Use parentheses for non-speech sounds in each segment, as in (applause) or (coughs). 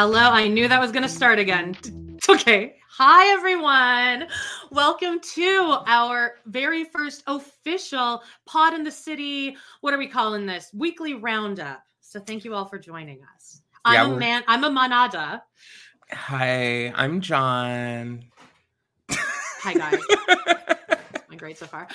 Hello, I knew that was going to start again. It's (laughs) okay. Hi, everyone. Welcome to our very first official Pod in the City. What are we calling this? Weekly roundup. So thank you all for joining us. Yeah, I'm a man. I'm a manada. Hi, I'm John. Hi, guys. (laughs) Great so far.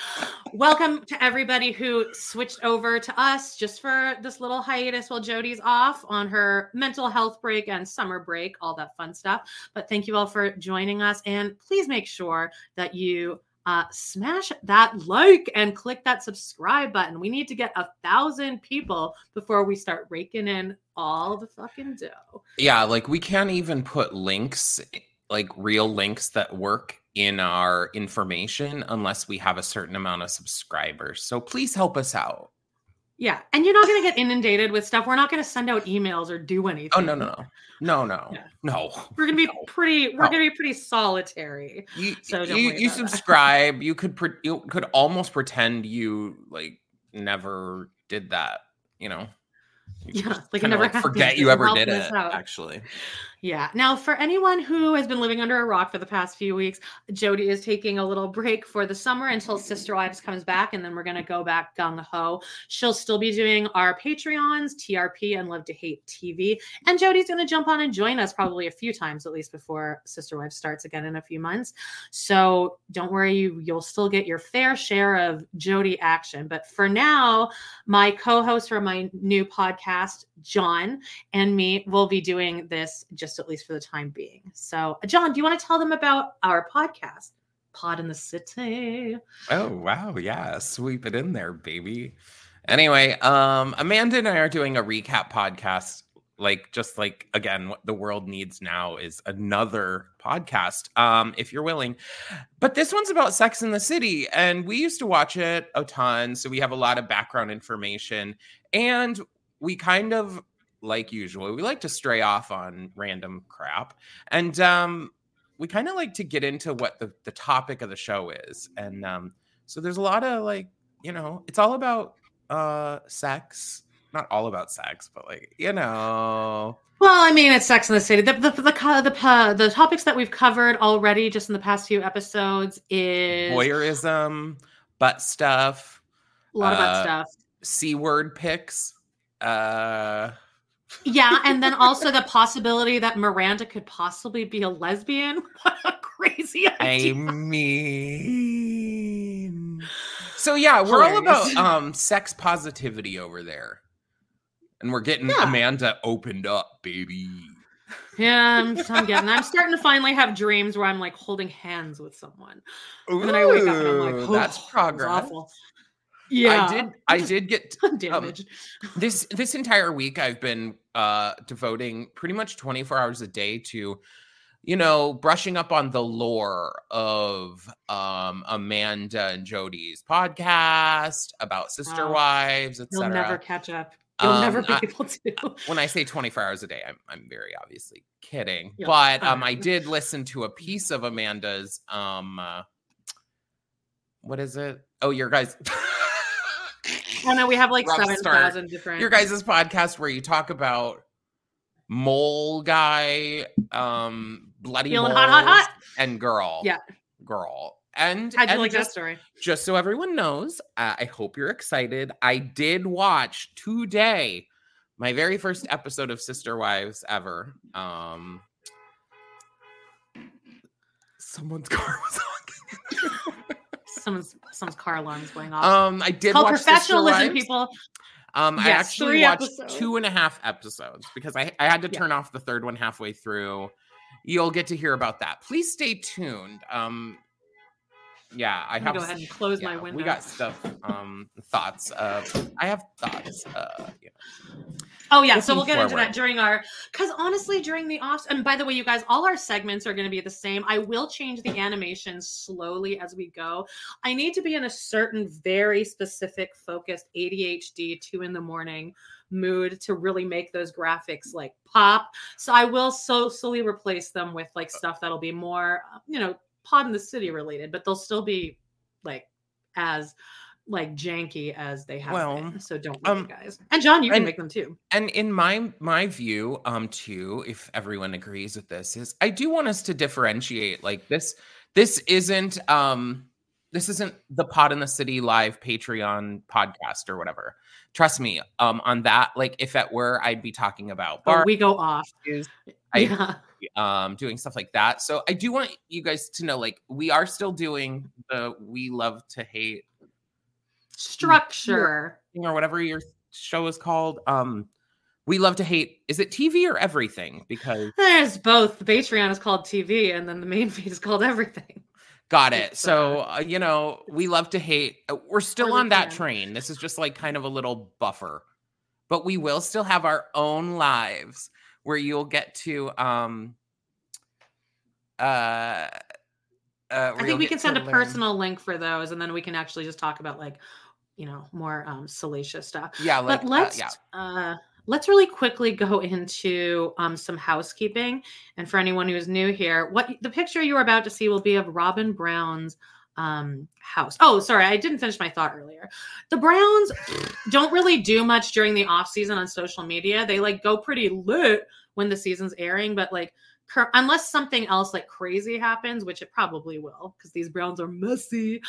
Welcome to everybody who switched over to us just for this little hiatus while Jody's off on her mental health break and summer break, all that fun stuff. But thank you all for joining us. And please make sure that you uh, smash that like and click that subscribe button. We need to get a thousand people before we start raking in all the fucking dough. Yeah, like we can't even put links, like real links that work in our information unless we have a certain amount of subscribers. So please help us out. Yeah. And you're not going to get inundated with stuff. We're not going to send out emails or do oh, anything. Oh no, no, no. No, no. Yeah. No. We're gonna be No. pretty. We're No. gonna be pretty solitary. You So don't you, you that. subscribe, you could pre- you could almost pretend you like never did that, you know. You Yeah, like never happened. forget you ever did it out. actually. Yeah. Now, for anyone who has been living under a rock for the past few weeks, Jody is taking a little break for the summer until Sister Wives comes back, and then we're gonna go back gung ho. She'll still be doing our Patreons, TRP, and Love to Hate TV, and Jody's gonna jump on and join us probably a few times at least before Sister Wives starts again in a few months. So don't worry, you you'll still get your fair share of Jody action. But for now, my co-host for my new podcast, John, and me will be doing this just at least for the time being. So, John, do you want to tell them about our podcast, Pod in the City? Oh wow, yeah, sweep it in there, baby. Anyway, um, Amanda and I are doing a recap podcast. Like, just like again, what the world needs now is another podcast. Um, if you're willing, but this one's about Sex in the City, and we used to watch it a ton, so we have a lot of background information, and we kind of like usual, we like to stray off on random crap, and um, we kind of like to get into what the, the topic of the show is and um so there's a lot of like you know it's all about uh sex not all about sex but like you know Well, I mean, it's Sex in the City. The the the the, uh, the topics that we've covered already just in the past few episodes is voyeurism butt stuff a lot of that uh, stuff. c word pics uh Yeah, and then also the possibility that Miranda could possibly be a lesbian. (laughs) What a crazy idea. i mean so yeah we're all about um sex positivity over there and we're getting Yeah. amanda opened up baby Yeah, I'm, I'm getting. I'm starting to finally have dreams where I'm like holding hands with someone, and then I wake up and I'm like, oh, that's progress. awful. Yeah, I did. I (laughs) did get um, damaged. (laughs) this this entire week. I've been uh devoting pretty much 24 hours a day to, you know, brushing up on the lore of um Amanda and Jody's podcast about sister Wow. wives, You'll never catch up. You'll Um, never be I- (laughs) able to. when I say 24 hours a day, I'm I'm very obviously kidding. But um. I did listen to a piece of Amanda's um uh, what is it? Oh, your guys I know we have like seven thousand different. your guys' podcast where you talk about mole guy, um bloody Feeling hot, hot, hot. and girl. Yeah. Girl. And, How'd you and like that just, story? just so everyone knows, uh, I hope you're excited. I did watch today my very first episode of Sister Wives ever. Um, someone's (laughs) car was honking. (laughs) Someone's someone's car alarm's going off. um, I did Sister professionalism, people. Um, I actually watched episodes. two and a half episodes because I, I had to Yeah. turn off the third one halfway through. You'll get to hear about that. Please stay tuned. Um, yeah, I have go ahead and close my window. We got stuff, um, thoughts. Uh, I have thoughts. Uh, yeah. Oh yeah, so we'll get into that during our because honestly, during the off, and by the way, you guys, all our segments are going to be the same. I will change the animation slowly as we go. I need to be in a certain, very specific, focused ADHD two in the morning mood to really make those graphics like pop. So I will so slowly replace them with like stuff that'll be more, uh, you know, pod in the city related, but they'll still be like as like janky as they have Well, been. So don't worry, um, guys. And John, you can and- make them too. and in my my view um too if everyone agrees with this is i do want us to differentiate like this this isn't um this isn't the pod in the city live patreon podcast or whatever trust me um on that like if it were i'd be talking about But bar we go off. I- yeah. um doing stuff like that so i do want you guys to know like we are still doing the we love to hate Structure. or whatever your show is called um we love to hate is it tv or everything because There's both. The Patreon is called TV, and then the main (laughs) feed is called everything. Got it. So, uh, uh, you know, we love to hate. uh, We're still Really on that can. train. This is just like kind of a little buffer. But we will still have our own lives where you'll get to um uh uh I think we can send a personal link for those, and then we can actually just talk about like, you know, more um salacious stuff. Yeah, like but uh, let's yeah. uh let's really quickly go into um some housekeeping and for anyone who's new here what the picture you are about to see will be of Robyn brown's um house oh sorry i didn't finish my thought earlier the browns don't really do much during the off season on social media they like go pretty lit when the season's airing but like cur- unless something else like crazy happens which it probably will because these browns are messy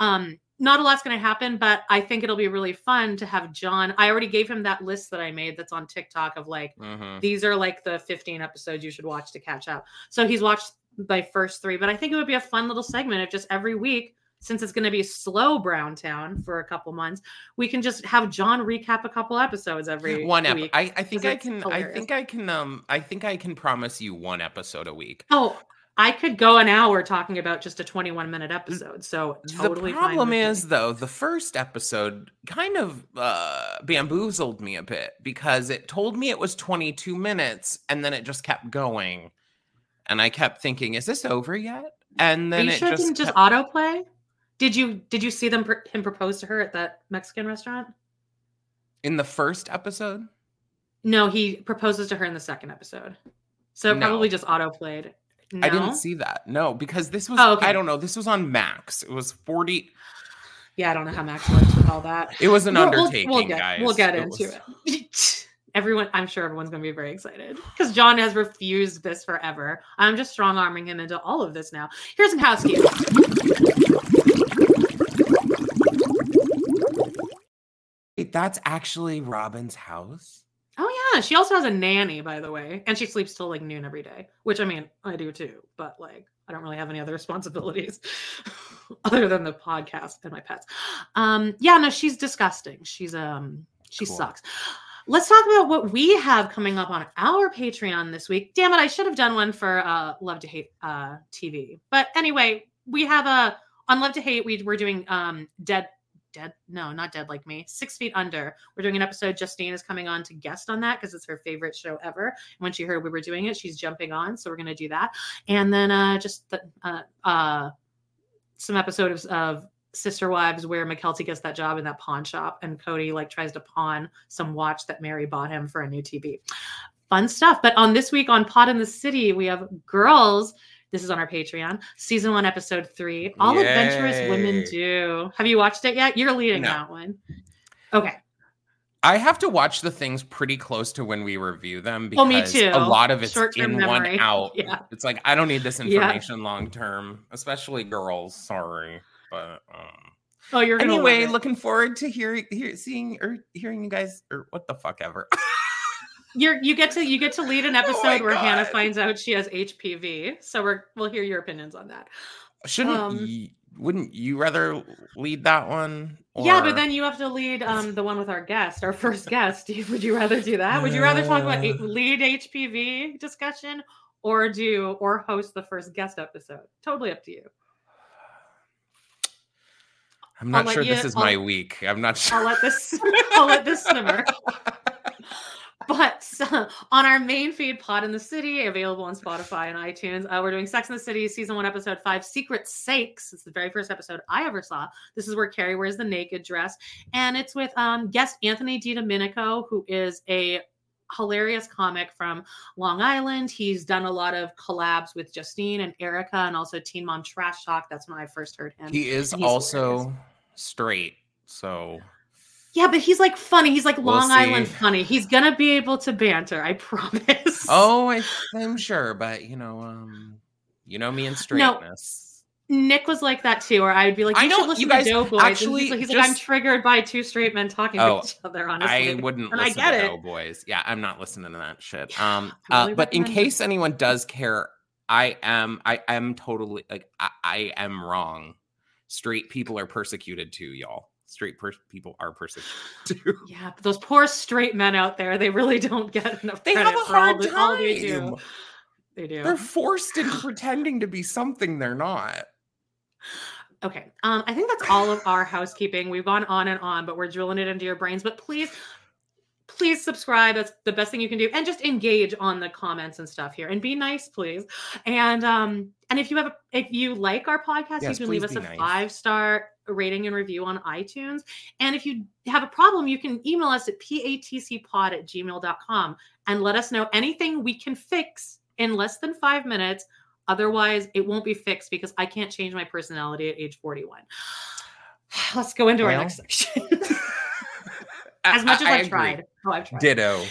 um not a lot's going to happen, but I think it'll be really fun to have John. I already gave him that list that I made that's on TikTok of like, Mhm. these are like the 15 episodes you should watch to catch up. So he's watched my first three, but I think it would be a fun little segment of just every week, since it's going to be slow Brown Town for a couple months, we can just have John recap a couple episodes every one ep- week. I, I think I can I think I can um I think I can promise you one episode a week. oh, I could go an hour talking about just a 21 minute episode. So totally the problem with me. is though the first episode kind of uh bamboozled me a bit because it told me it was 22 minutes and then it just kept going and i kept thinking is this over yet and Are then you it sure just, didn't just kept- autoplay? Did you did you see them pr- him propose to her at that Mexican restaurant? in the first episode No, he proposes to her in the second episode. So it No. probably just autoplayed. No? i didn't see that no because this was Oh, okay. i don't know this was on max it was 40 Yeah, I don't know how Max works with all that. it was an We'll- we'll- undertaking we'll, get, guys We'll get It into was- it. (laughs) Everyone, I'm sure everyone's going to be very excited because John has refused this forever. I'm just strong arming him into all of this now. Here's some housekeeping. Wait, that's actually Robyn's house Oh yeah, she also has a nanny, by the way, and she sleeps till like noon every day. Which I mean, I do too, but like I don't really have any other (laughs) responsibilities (laughs) other than the podcast and my pets. Um, yeah, no, she's disgusting. She's um, she Cool. sucks. Let's talk about what we have coming up on our Patreon this week. Damn it, I should have done one for uh, Love to Hate uh, TV. But anyway, we have a on Love to Hate. We we're doing um, Dead Dead, no, not Dead Like Me, Six Feet Under. We're doing an episode. Justine is coming on to guest on that because it's her favorite show ever. And when she heard we were doing it, she's jumping on. So we're going to do that. And then uh, just the, uh, uh, some episodes of Sister Wives where Mykelti gets that job in that pawn shop and Cody like tries to pawn some watch that Mary bought him for a new TV. Fun stuff. But on this week on Pod in the City, we have girls this is on our Patreon. Season one, episode three. All Yay. adventurous women do. Have you watched it yet? You're leading No. that one. Okay. I have to watch the things pretty close to when we review them Oh, because me too. a lot of it's Short-term in memory. one (laughs) out. Yeah. It's like I don't need this Yeah. information long term, especially girls. Sorry, but um, Oh, you're gonna anyway, looking forward to hearing, hear, seeing, or hearing you guys, or what the fuck ever. (laughs) You're you get to you get to lead an Oh episode where Hannah finds out she has HPV. So we're we'll hear your opinions on that. Shouldn't Um, wouldn't you rather lead that one? Yeah, but then you have to lead um the one with our guest, our first guest. (laughs) Would you rather do that? Would you rather talk about a- lead HPV discussion or do or host the first guest episode? Totally up to you. I'm not sure you- this is I'll- my week. I'm not (laughs) sure. I'll let this I'll let this simmer. (laughs) But uh, on our main feed, Pod in the City, available on Spotify and iTunes, uh, we're doing Sex in the City, season one, episode five, Secret Sex. It's the very first episode I ever saw. This is where Carrie wears the naked dress, and it's with um, guest Anthony DiDomenico, who is a hilarious comic from Long Island. He's done a lot of collabs with Justine and Erica, and also Teen Mom Trash Talk. That's when I first heard him. he is also hilarious. straight, so Yeah, but he's like funny. He's like We'll Long Island funny. He's gonna be able to banter. I (laughs) promise. oh, I, I'm sure, but you know, um, you know me and straightness. Nick was like that too, or I would be like, I "You know, you guys to Doughboys." And actually he's like, he's like, "I'm triggered by two straight men talking Oh, to each other." Honestly, I wouldn't and I listen get to it. Doughboys. Yeah, I'm not listening to that shit. (sighs) Um, I uh, but in recommend it. case anyone does care, I am, I am totally like, I, I am wrong. Straight people are persecuted too, y'all. Straight pers- people are persecuted (laughs) too. Yeah, but those poor straight men out there, they really don't get (laughs) enough They have a for all, hard the, all they do. time. They do. They're forced into (laughs) pretending to be something they're not. Okay. Um, I think that's all of our housekeeping. We've gone on and on, but we're drilling it into your brains. But please, please subscribe. That's the best thing you can do. And just engage on the comments and stuff here. And be nice, please. And um, and if you have a, if you like our podcast, Yes, you can leave us a nice. five-star rating and review on iTunes. And if you have a problem, you can email us at patcpod at gmail.com and let us know anything we can fix in less than five minutes. Otherwise, it won't be fixed because I can't change my personality at age 41. (sighs) Let's go into our next section. (laughs) (laughs) as much as I- I I've tried. Oh, I've tried. Ditto.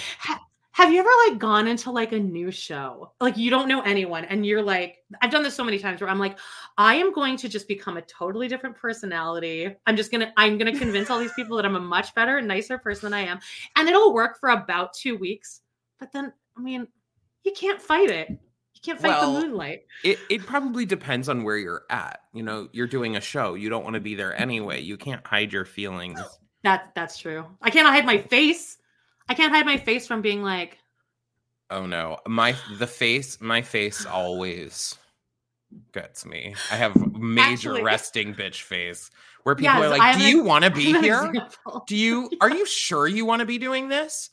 Have you ever like gone into like a new show? Like you don't know anyone and you're like, I've done this so many times where I'm like, I am going to just become a totally different personality. I'm just gonna, I'm gonna convince all these people that I'm a much better nicer person than I am. And it'll work for about two weeks. But then, I mean, you can't fight it. Can't fight Well, the moonlight. It it probably depends on where you're at. You know, you're doing a show. You don't want to be there anyway. You can't hide your feelings. That that's true. I can't hide my face. I can't hide my face from being like, Oh no, my the face, my face always gets me. I have major Actually- resting bitch face where people Yes, are like, "Do you want to be here? example. Do you? Are you sure you want to be doing this?"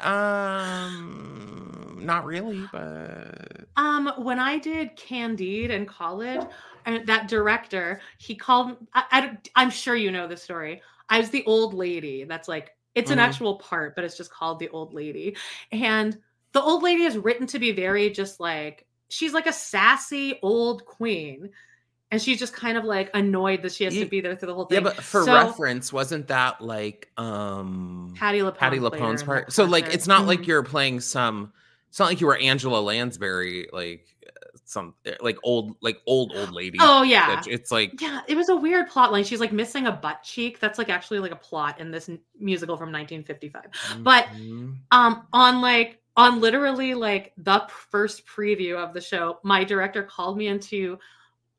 Um, not really, but Um, when I did Candide in college, and that director, he called. I, I, I'm sure you know the story. I was the old lady. That's like it's an Mhm. actual part, but it's just called the old lady. And the old lady is written to be very just like she's like a sassy old queen, and she's just kind of like annoyed that she has to be there through the whole thing. yeah. But for So, reference, wasn't that like um Patti LuPone. Patti LuPone's part? So like, it's not Mhm. like you're playing some. It's not like you were Angela Lansbury, like some like old like old old lady. Oh yeah. It's like Yeah, it was a weird plot line. She's like missing a butt cheek. That's like actually like a plot in this musical from 1955. But mhm. um on like on literally like the first preview of the show, my director called me into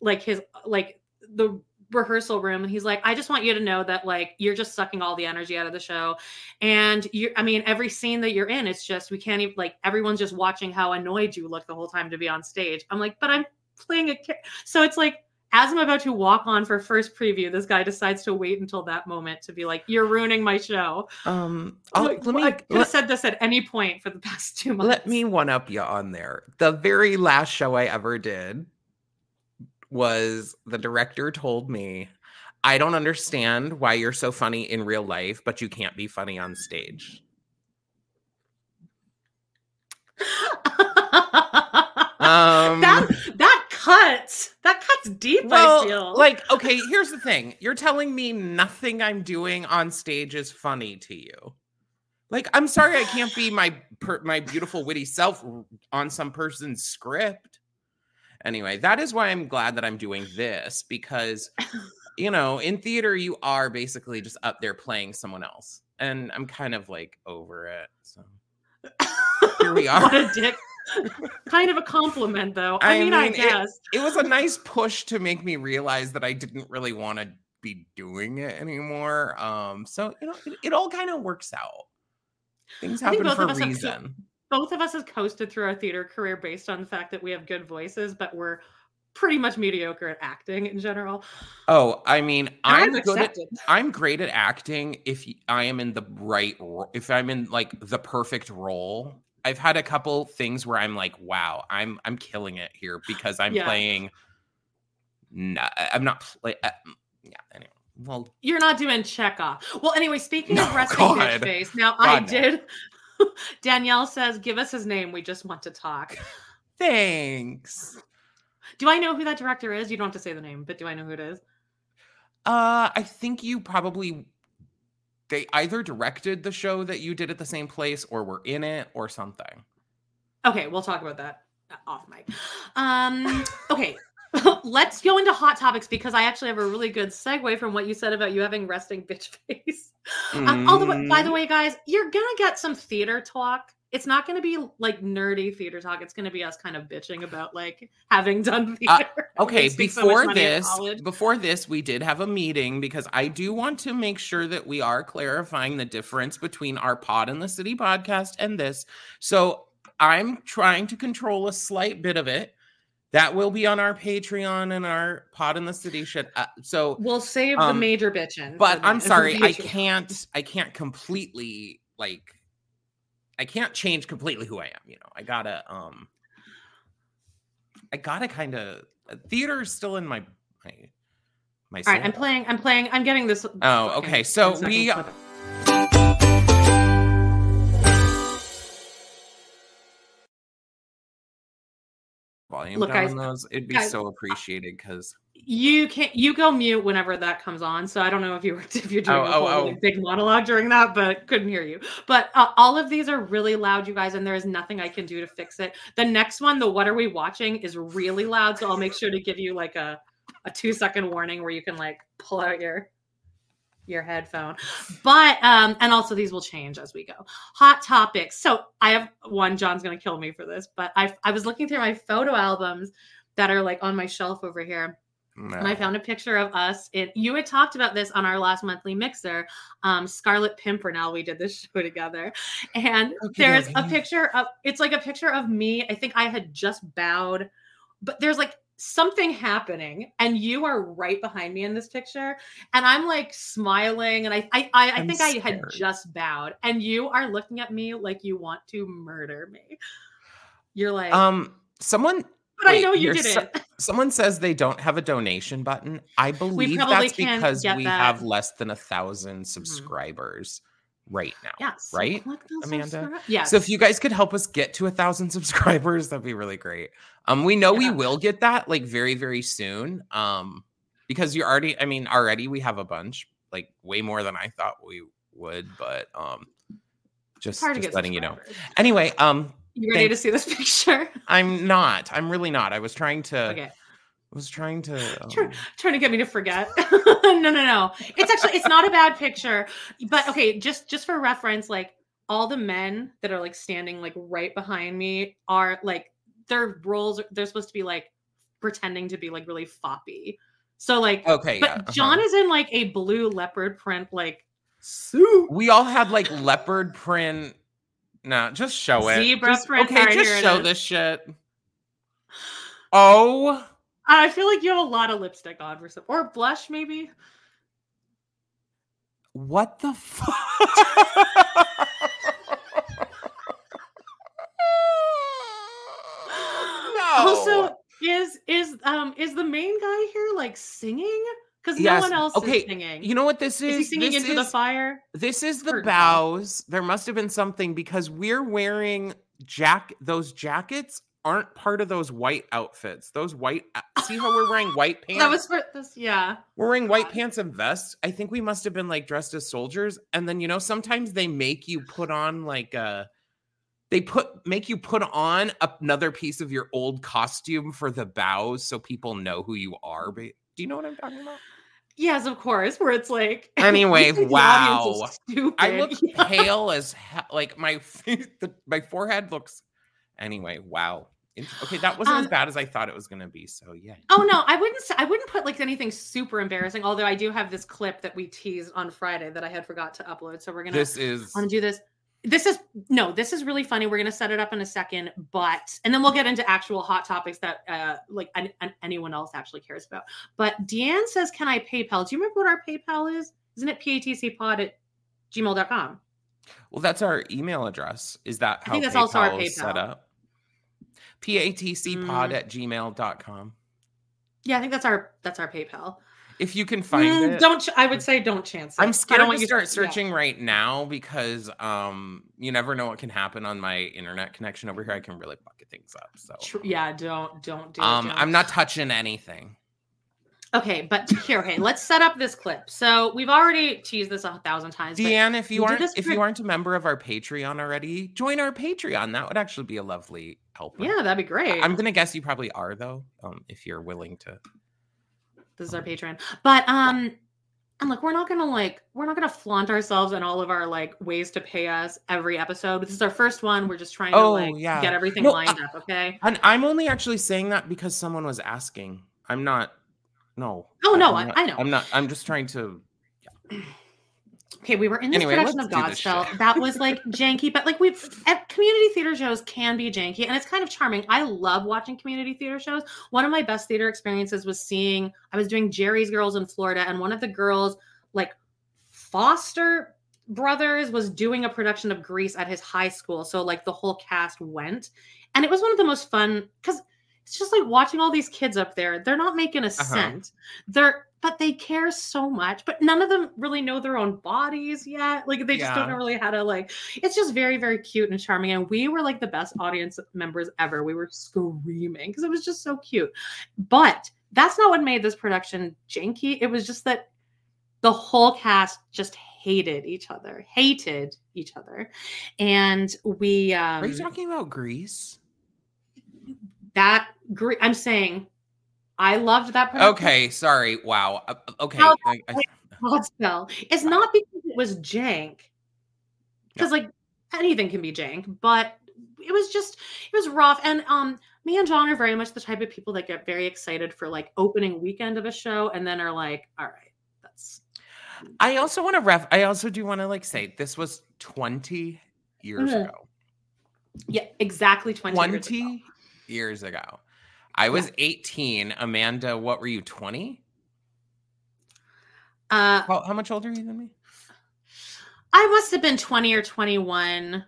like his like the rehearsal room and he's like i just want you to know that like you're just sucking all the energy out of the show and you i mean every scene that you're in it's just we can't even like everyone's just watching how annoyed you look the whole time to be on stage i'm like but i'm playing a cha-. so it's like as i'm about to walk on for first preview this guy decides to wait until that moment to be like you're ruining my show Um, I'm I'll- like, let I me could have let, said this at any point for the past two months let me one up you on there. The very last show I ever did was the director told me, "I don't understand why you're so funny in real life, but you can't be funny on stage." (laughs) Um, that that cuts that cuts deep i feel like, okay, here's the thing. You're telling me nothing I'm doing on stage is funny to you. Like, I'm sorry I can't be my per- my beautiful witty self on some person's script. Anyway, that is why I'm glad that I'm doing this because (laughs) you know, in theater you are basically just up there playing someone else. And I'm kind of like over it. So here we are. (laughs) what a dick (laughs) kind of a compliment though i, I mean, i mean, it- guess it was a nice push to make me realize that I didn't really want to be doing it anymore. Um, so you know, it, it all kind of works out. Things happen for a reason. Both of us have coasted through our theater career based on the fact that we have good voices but we're pretty much mediocre at acting in general Oh, I mean, And I'm good at. I'm great at acting if I am in the right if I'm in like the perfect role. I've had a couple things where I'm like, wow, I'm I'm killing it here because I'm Yeah. playing. Nah, I'm not play. Uh, yeah. Anyway, well, you're not doing Chekhov. Well, anyway, speaking of No, (laughs) resting God. bitch face, now I God, no. did. (laughs) Danielle says, "Give us his name. We just want to talk." thanks. Do I know who that director is? You don't have to say the name, but do I know who it is? Uh, I think you probably they either directed the show that you did at the same place or were in it or something. Okay, we'll talk about that uh, off mic. Um, okay, (laughs) let's go into hot topics because I actually have a really good segue from what you said about you having resting (laughs) bitch face. Um, although, by the Mm, way, guys, you're gonna get some theater talk. It's not gonna be like nerdy theater talk. It's gonna be us kind of bitching about like having done Uh, theater. (laughs) Okay, We spent so before this, before this, we did have a meeting because I do want to make sure that we are clarifying the difference between our Pod in the City podcast and this. So I'm trying to control a slight bit of it. That will be on our Patreon and our Pod in the City shit. Uh, so We'll save the Um, major bitching. but I'm (laughs) sorry, I can't I can't completely like I can't change completely who I am, you know. I gotta um I gotta kind of theater is still in my my my All right, I'm playing. I'm playing. I'm getting this. Oh, okay, so we- clip. Volume Look, down guys, on those. It'd be so appreciated because You can you go mute whenever that comes on. So I don't know if you were (laughs) if you're doing Oh, a oh, whole oh. big monologue during that, but couldn't hear you. But uh, all of these are really loud, you guys, and there is nothing I can do to fix it. The next one, the what are we watching, is really loud. So I'll make sure to give you like a a two second warning where you can like pull out your your headphone. But um and also these will change as we go. Hot topics. So I have one John's going to kill me for this, but I I was looking through my photo albums that are like on my shelf over here and I found a picture of us. It you had talked about this on our last monthly mixer, um, Scarlet Pimpernel. We did this (laughs) show together, and there's a picture of it's like a picture of me. I think I had just bowed, but there's like something happening, and you are right behind me in this picture, and I'm like smiling, and I I I, I think I had just bowed, and you are looking at me like you want to murder me. You're like, um someone but I know you you're did so- (laughs) Someone says they don't have a donation button. I believe that's because we that. Mm-hmm. have less than a thousand subscribers right now. Yes, so right, Amanda? Yes. So if you guys could help us get to a thousand (laughs) subscribers, that'd be really great. Um, we know we will get that like very, very soon. Um, because you're already, I mean, already we have a bunch, like way more than I thought we would, but um just, It's hard to just letting you know. Anyway, um, You ready Thank- to see this (laughs) picture? I'm not. I'm really not. I was trying to Okay. Was trying to (laughs) um, Trying to get me to forget. (laughs) (laughs) no, no, no. It's actually it's not a bad picture. But okay, just just for reference, like all the men that are like standing like right behind me are like their roles they're supposed to be like pretending to be like really foppy. So like, Okay, but yeah, uh-huh. John is in like a blue leopard print like suit. We all had like leopard print. No, just show it. Zebra Just- print. Okay, just show this shit. Oh, I feel like you have a lot of lipstick on for some or blush maybe. what the fuck? (laughs) no. Also, is is um is the main guy here like singing? Because no one else okay, is singing. you know what this is? is he singing This into the fire? This is the bows. There must have been something because we're wearing jack. Those jackets aren't part of those white outfits. Those white. Uh, (laughs) see how we're wearing white pants? That was for this. Yeah. We're wearing white pants and vests. I think we must have been like dressed as soldiers. And then you know, sometimes they make you put on like a they put make you put on another piece of your old costume for the bows so people know who you are. But do you know what I'm talking about? Yes, of course. Where it's like (laughs) Anyway, you (laughs) think the audience is wow. I look Yeah. pale as hell. Like my the, my forehead looks. Anyway, wow. Okay, that wasn't as Um, bad as I thought it was gonna be. So yeah. Oh no, I wouldn't. I wouldn't put like anything super embarrassing. Although I do have this clip that we teased on Friday that I had forgot to upload. So we're gonna This is want to do this. This is no, this is really funny. We're gonna set it up in a second, but and then we'll get into actual hot topics that uh like an, an- anyone else actually cares about. But Deanne says, "Can I PayPal?" Do you remember what our PayPal is? Isn't it patcpod at gmail.com? well, that's our email address. Is that how I think that's also our PayPal set up? Patcpod Mm. at gmail.com. Yeah, I think that's our that's our PayPal. If you can find Mm, it. Don't ch- I would say don't chance it. I'm scared I don't to start yeah. searching right now because um you never know what can happen on my internet connection over here. I can really bucket things up. So Tr- Yeah, don't don't do it. um don't. I'm not touching anything. Okay, but here, okay, let's set up this clip. So we've already teased this a thousand times. Deanne, if you aren't if for- you aren't a member of our Patreon already, join our Patreon. That would actually be a lovely help. yeah, that'd be great. I'm gonna guess you probably are though, um, if you're willing to. this is our Patreon. But um, and look, we're not gonna like we're not gonna flaunt ourselves and all of our like ways to pay us every episode. This is our first one. We're just trying to Oh, like yeah. get everything No, lined up. Okay. And I'm only actually saying that because someone was asking. I'm not. No. Oh, no, I'm I- not- I know. I'm not. I'm just trying to. (clears throat) Okay, we were in this Anyway, production of Godspell. That was like (laughs) janky, but like we've at community theater shows can be janky and it's kind of charming. I love watching community theater shows. One of my best theater experiences was seeing I was doing Jerry's Girls in Florida, and one of the girls, like Foster Brothers, was doing a production of Grease at his high school. So like the whole cast went. And it was one of the most fun because it's just like watching all these kids up there. They're not making a cent. They're but they care so much. But none of them really know their own bodies yet. Like they just don't know really how to like. It's just very very cute and charming. And we were like the best audience members ever. We were screaming because it was just so cute. But that's not what made this production janky. It was just that the whole cast just hated each other, hated each other, and we. Um, Are you talking about Grease? that? Gre- I'm saying, I loved that. Okay, sorry. Wow. Uh, okay. No, I- I- Godspell. (laughs) It's not because it was jank. Because like anything can be jank, but it was just it was rough. And um me and John are very much the type of people that get very excited for like opening weekend of a show and then are like, all right, that's I also want to ref. I also do want to like say this was 20 years Mhm. ago. yeah, exactly 20, 20 years ago. years ago. I was 18. Amanda, what were you? 20? Uh How, how much older are you than me? I must have been 20 or 21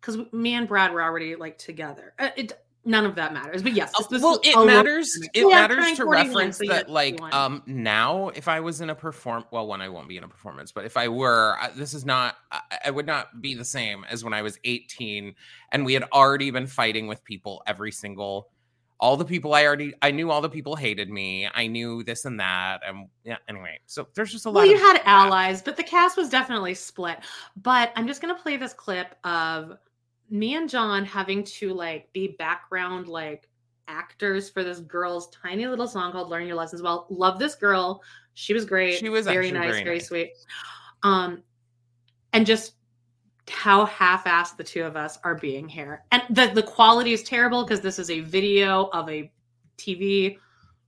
because me and Brad were already like together. Uh, it none of that matters. But yes, Oh, this well, it matters. It Yeah, matters to reference so that, like, 21. um, now if I was in a perform, well, one, I won't be in a performance, but if I were, I- this is not, I, I would not be the same as when I was 18, and we had already been fighting with people every single, all the people I already, I knew all the people hated me. I knew this and that, and yeah. Anyway, so there's just a lot. Well, you had that. allies, but the cast was definitely split. But I'm just gonna play this clip of me and John having to like be background like actors for this girl's tiny little song called "Learn Your Lessons." Well, love this girl. She was great. She was very nice, very very nice. sweet. Um, and just how half-assed the two of us are being here, and the the quality is terrible because this is a video of a TV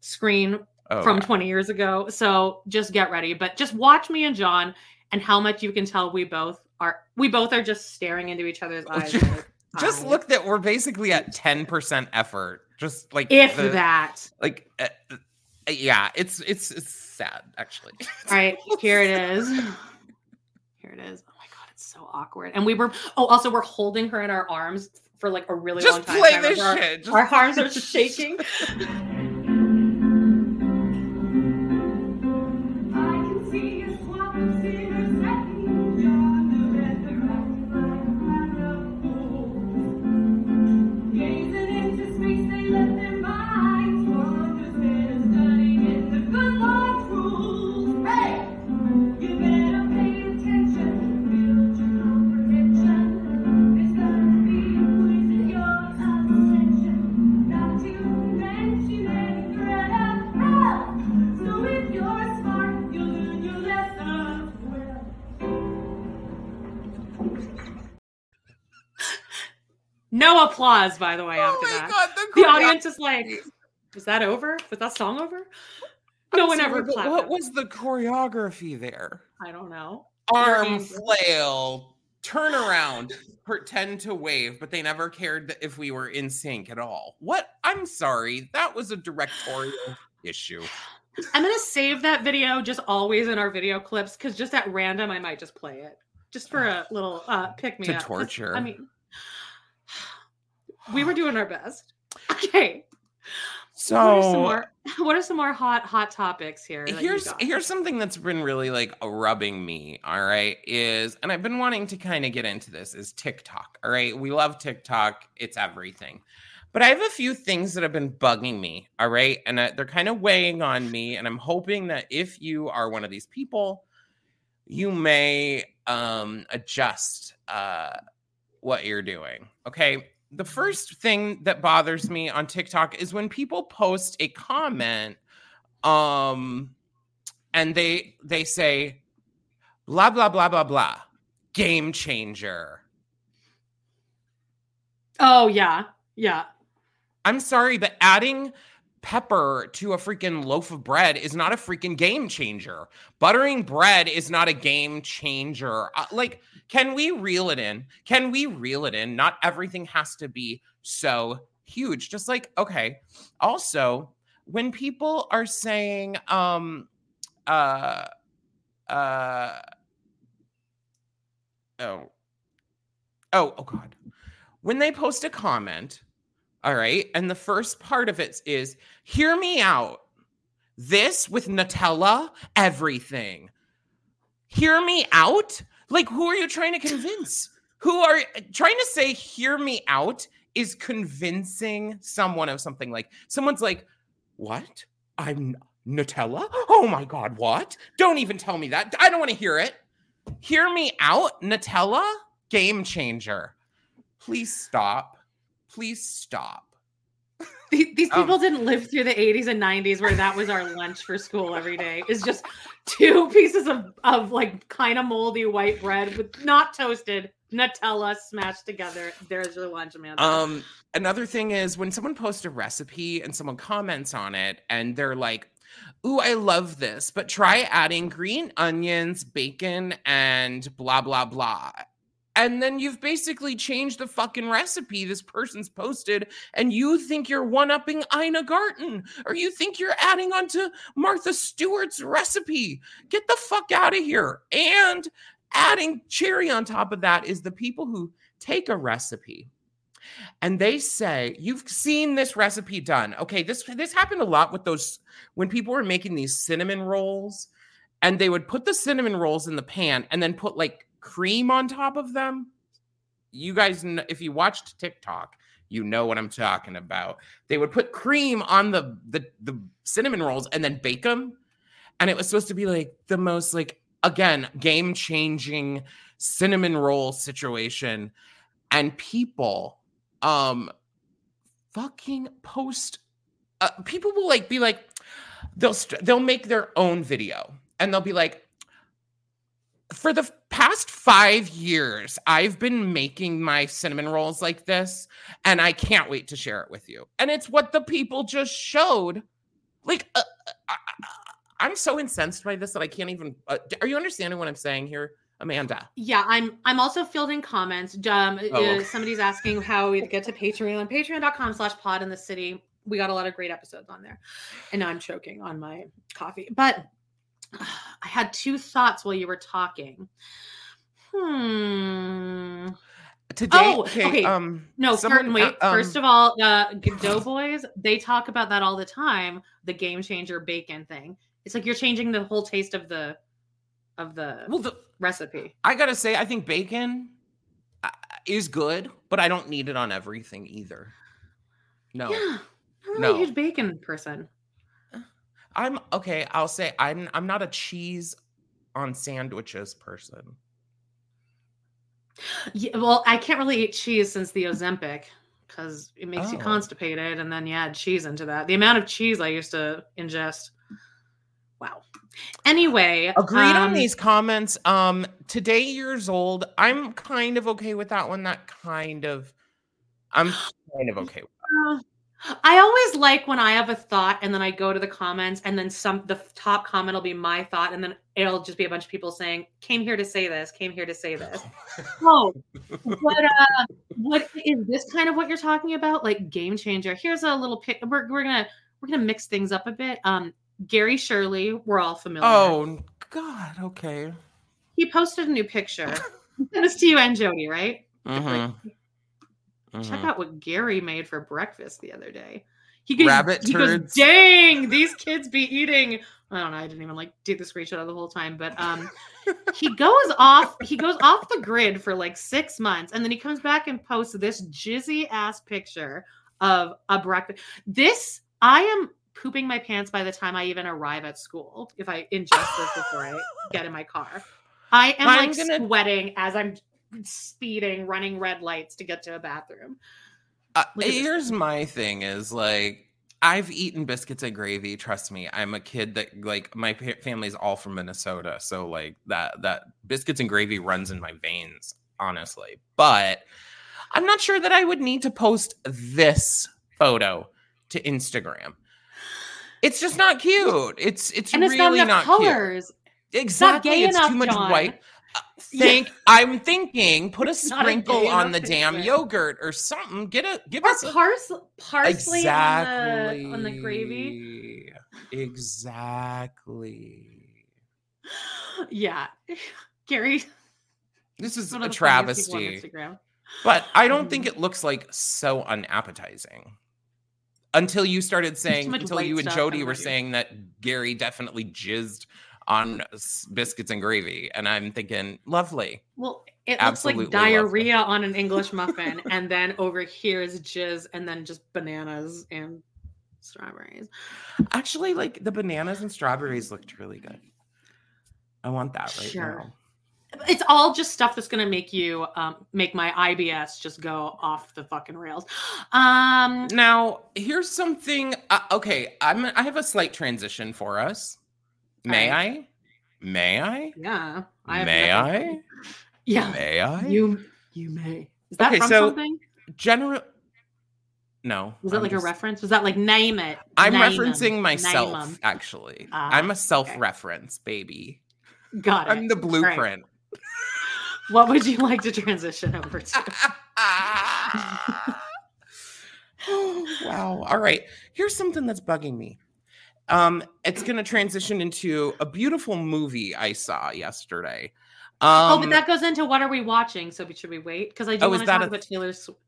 screen Oh, from yeah. 20 years ago. So just get ready. But just watch me and John and how much you can tell we both are we both are just staring into each other's eyes. like, (laughs) Just look that we're basically at 10% effort. Just like if the- that. like uh, uh, yeah, it's it's it's sad actually. All right, here it is. (laughs) Here it is. Oh my god, it's so awkward. And we were oh also we're holding her in our arms for like a really long time. play this shit. Just Our, our arms are (laughs) just shaking. (laughs) applause, by the way, Oh after my that. god, The choreo- audience is like, was that over? Was that song over? No I'm one sorry, ever clapped. What was the choreography there? I don't know. Arm flail, turn around, pretend to wave, but they never cared if we were in sync at all. What? I'm sorry, that was a directorial (sighs) issue. I'm gonna save that video just always in our video clips because just at random I might just play it just for (sighs) a little uh pick me To up. torture. I mean, we were doing our best. (laughs) Okay. what are some So more? (laughs) What are some more hot hot topics here? that you here's got? here's something that's been really like rubbing me all right is and i've been wanting to kind of get into this is tiktok all right we love tiktok it's everything but i have a few things that have been bugging me all right and uh, they're kind of weighing on me and i'm hoping that if you are one of these people you may um adjust uh what you're doing okay the first thing that bothers me on tiktok is when people post a comment um and they they say blah blah blah blah blah game changer Oh yeah, yeah. i'm sorry but adding pepper to a freaking loaf of bread is not a freaking game changer. Buttering bread is not a game changer. Uh, like can we reel it in? Can we reel it in? Not everything has to be so huge. Just like okay also when people are saying um uh uh oh oh oh god. When they post a comment all right. And the first part of it is hear me out. This with nutella everything. Hear me out? Like who are you trying to convince? Who are trying to say hear me out is convincing someone of something. Like someone's like what? I'm nutella? Oh my god what? Don't even tell me that. I don't want to hear it. Hear me out nutella? Game changer. Please stop please stop These, these Um, people didn't live through the 80s and 90s where that was our lunch for school every day. Is just two (laughs) pieces of of like kind of moldy white bread with not toasted Nutella smashed together. There's your lunch, Amanda. Um, another thing is when someone posts a recipe and someone comments on it and they're like, Ooh, I love this, but try adding green onions, bacon, and blah, blah, blah. And then you've basically changed the fucking recipe this person's posted, and you think you're one upping Ina Garten, or you think you're adding on to Martha Stewart's recipe. Get the fuck out of here. And adding cherry on top of that is the people who take a recipe and they say you've seen this recipe done okay this this happened a lot with those when people were making these cinnamon rolls and they would put the cinnamon rolls in the pan and then put like cream on top of them? You guys if you watched tiktok you know what i'm talking about. They would put cream on the the, the cinnamon rolls and then bake them and it was supposed to be like the most like again game changing cinnamon roll situation. And people um fucking post uh, people will like be like they'll st- they'll make their own video. And they'll be like for the past 5 years I've been making my cinnamon rolls like this and I can't wait to share it with you and it's what the people just showed like uh, I, I- I'm so incensed by this that I can't even. Uh, are you understanding what I'm saying here, Amanda? Yeah, I'm I'm also fielding comments. Um, Oh. uh, somebody's asking how we get to Patreon. Patreon.com slash pod in the city. We got a lot of great episodes on there. And now I'm choking on my coffee. But I had two thoughts while you were talking. Hmm. Today, Oh, okay. Um, No, someone, wait. uh, um, First of all, uh, Godot Boys, they talk about that all the time. The game changer bacon thing. It's like you're changing the whole taste of the of the well, the, recipe. I gotta say, I think bacon uh, is good, but I don't need it on everything either. No, Yeah, I'm not No. a huge bacon person. I'm okay. I'll say I'm I'm not a cheese on sandwiches person. Yeah, well, I can't really eat cheese since the Ozempic because it makes you Oh. constipated, and then you add cheese into that. The amount of cheese I used to ingest. Wow. Anyway, Agreed on um, these comments. Um, today years old. I'm kind of okay with that one. That kind of, I'm kind of okay. With uh, I always like when I have a thought and then I go to the comments and then some the top comment will be my thought and then it'll just be a bunch of people saying came here to say this, came here to say this. (laughs) Oh, (laughs) what uh what is this kind of what you're talking about? Like game changer. Here's a little pic. We're we're gonna we're gonna mix things up a bit. Um Gary Shirley, we're all familiar. Oh God. Okay. he posted a new picture. Sent this to you and Jody, right? Mhm, Check out what Gary made for breakfast the other day. He goes, Rabbit he goes, dang, (laughs) these kids be eating. I don't know. I didn't even like do the screenshot of the whole time, but um, he goes off. He goes off the grid for like six months, and then he comes back and posts this jizzy ass picture of a breakfast. This I am pooping my pants by the time I even arrive at school. If I ingest this before I get in my car, I am I'm like gonna- sweating as I'm speeding, running red lights to get to a bathroom. Uh, at this here's my thing: is like I've eaten biscuits and gravy. Trust me, I'm a kid that like my pa- family's all from Minnesota, so like that that biscuits and gravy runs in my veins, honestly. But I'm not sure that I would need to post this photo to Instagram. It's just not cute. It's it's and it's really not not cute. colors. Exactly. gay it's enough, too much John. white. Uh, Yeah. think I'm thinking put a a sprinkle on the damn picture. yogurt or something. Get a give Or us a, pars- parsley exactly on the on the gravy. Exactly. Yeah, (laughs) Gary. This is a of the funniest people on travesty. But I don't think Mhm. it looks like so unappetizing. Until you started saying, until you and Jody were saying that Gary definitely jizzed on biscuits and gravy. And I'm thinking, lovely. Well, it Absolutely looks like diarrhea on an English muffin, and then over here is jizz, and then just bananas and strawberries. Actually, like the bananas and strawberries looked really good. I want that right Sure. now. It's all just stuff that's gonna make you um, make my IBS just go off the fucking rails. Um, Now, here's something. Uh, okay, I'm. I have a slight transition for us. May I? May I? yeah. have May nothing- I? Yeah. May I? You you may. Is that Okay, from so- something? General. No. Was that I'm like just- a reference? Was that like name it? I'm Name referencing myself. Actually, Ah, I'm a self-reference baby. Got it. I'm the Right. blueprint. What would you like to transition over to? oh, (laughs) wow. All right. Here's something that's bugging me. Um, it's gonna transition into a beautiful movie I saw yesterday. Um, oh, but that goes into what are we watching? So should we wait? Because I do Oh, want to talk about Taylor Swift.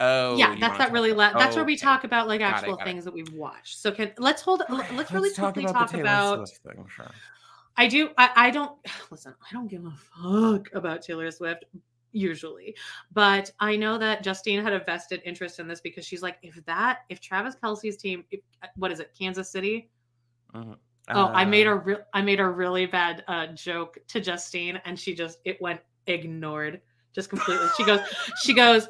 oh, yeah, that's that really. La- that's where we okay. talk about like it, actual it. things that we've watched. So can let's hold. Let's really Let's talk quickly about talk about. Thing, sure. I do. I, I don't (sighs) listen. I don't give a fuck about Taylor Swift usually, but I know that Justine had a vested interest in this because she's like, if that, if Travis Kelce's team, if, what is it, Kansas City? Mhm. Oh, I made Uh, a real, I made a really bad uh, joke to Justine, and she just it went ignored just completely. She goes, she goes,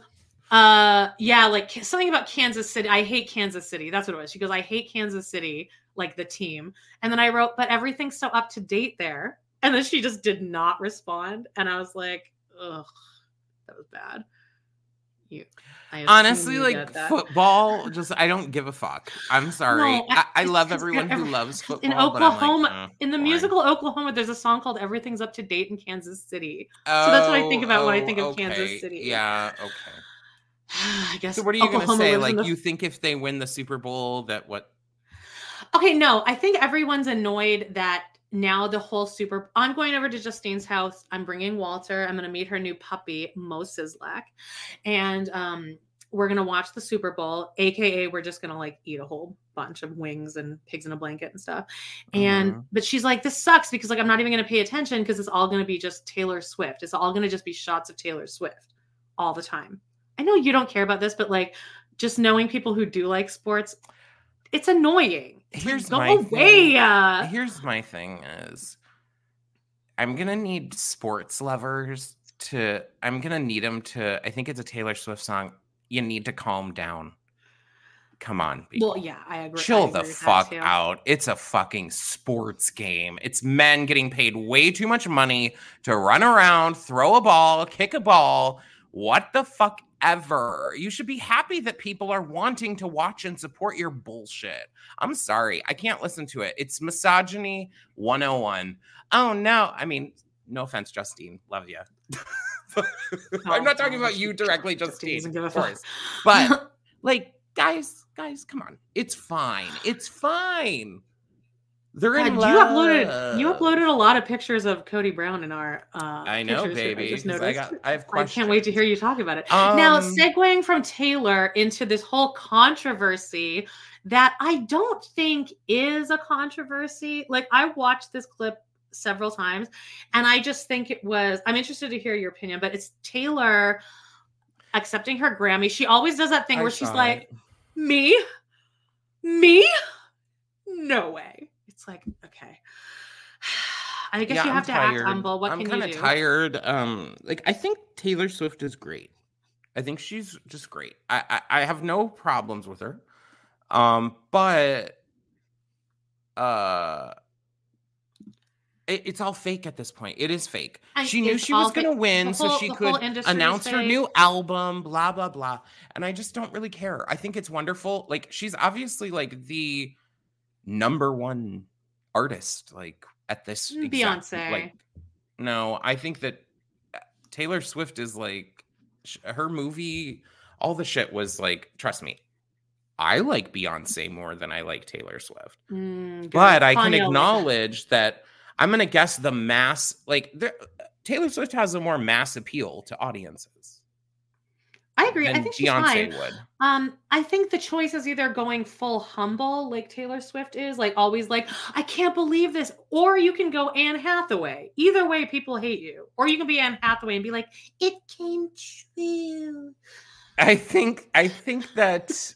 uh, yeah, like something about Kansas City. I hate Kansas City. That's what it was. She goes, I hate Kansas City, like the team. And then I wrote, but everything's so up to date there. And then she just did not respond, and I was like, ugh, that was bad. You, Honestly, you like football, just I don't give a fuck. I'm (laughs) sorry. No, I, I love everyone who loves (laughs) football. in but I'm like, Oklahoma, "Uh, in the boring." musical Oklahoma, there's a song called "Everything's Up to Date in Kansas City." So that's what I think about when I think of Kansas Oh. City. Yeah, okay. (sighs) I guess. So what are you Oklahoma gonna say? Like the- you think if they win the Super Bowl that what Okay, no, I think everyone's annoyed that now the whole super. I'm going over to Justine's house. I'm bringing Walter. I'm going to meet her new puppy, Mo Sislak, and um, we're going to watch the Super Bowl. AKA, we're just going to like eat a whole bunch of wings and pigs in a blanket and stuff. And Mhm. but she's like, this sucks because like I'm not even going to pay attention because it's all going to be just Taylor Swift. It's all going to just be shots of Taylor Swift all the time. I know you don't care about this, but like just knowing people who do like sports, it's annoying. Here's go my away. thing. uh, Here's my thing is I'm gonna need sports lovers to I'm gonna need them to I think it's a Taylor Swift song. You need to calm down. Come on. Well, people. yeah, I agree. I Chill agree the fuck out. It's a fucking sports game. It's men getting paid way too much money to run around, throw a ball, kick a ball. What the fuck ever? You should be happy that people are wanting to watch and support your bullshit. I'm sorry. I can't listen to it. It's misogyny 101. Oh no. I mean, no offense, Justine. Love you. (laughs) I'm not talking about you directly, Justine Justine. doesn't give a Of course. But like guys guys come on it's fine it's fine they're God, in you uploaded you uploaded a lot of pictures of Cody Brown in our uh i know baby I just 'cause i got i have I can't wait to hear you talk about it. now, Um, segueing from Taylor into this whole controversy that I don't think is a controversy. Like, I watched this clip several times and I just think it was, I'm interested to hear your opinion, but it's Taylor accepting her Grammy. She always does that thing I where she's saw like, me? Me? No way. It's like, okay. (sighs) I guess Yeah, you I'm have to act humble. What i'm can kind you of do? tired um like i think taylor swift is great i think she's just great I, I i have no problems with her um but uh it, it's all fake at this point. It is fake. And she knew she was going to win, The so she could announce her new album, blah blah blah. And I just don't really care. I think it's wonderful. Like she's obviously like the number one artist, like at this exact- Beyonce. Like, no, I think that uh, Taylor Swift is like her movie. All the shit was like, trust me, I like Beyonce more than I like Taylor Swift Mm, but I can Kanye like that. acknowledge that I'm going to guess the mass, like there, Taylor Swift has a more mass appeal to audiences I agree. I think she's Beyonce fine. would. Um, I think the choice is either going full humble, like Taylor Swift is, like always like, I can't believe this, or you can go Anne Hathaway. Either way, people hate you. Or you can be Anne Hathaway and be like, it came true. I think I think that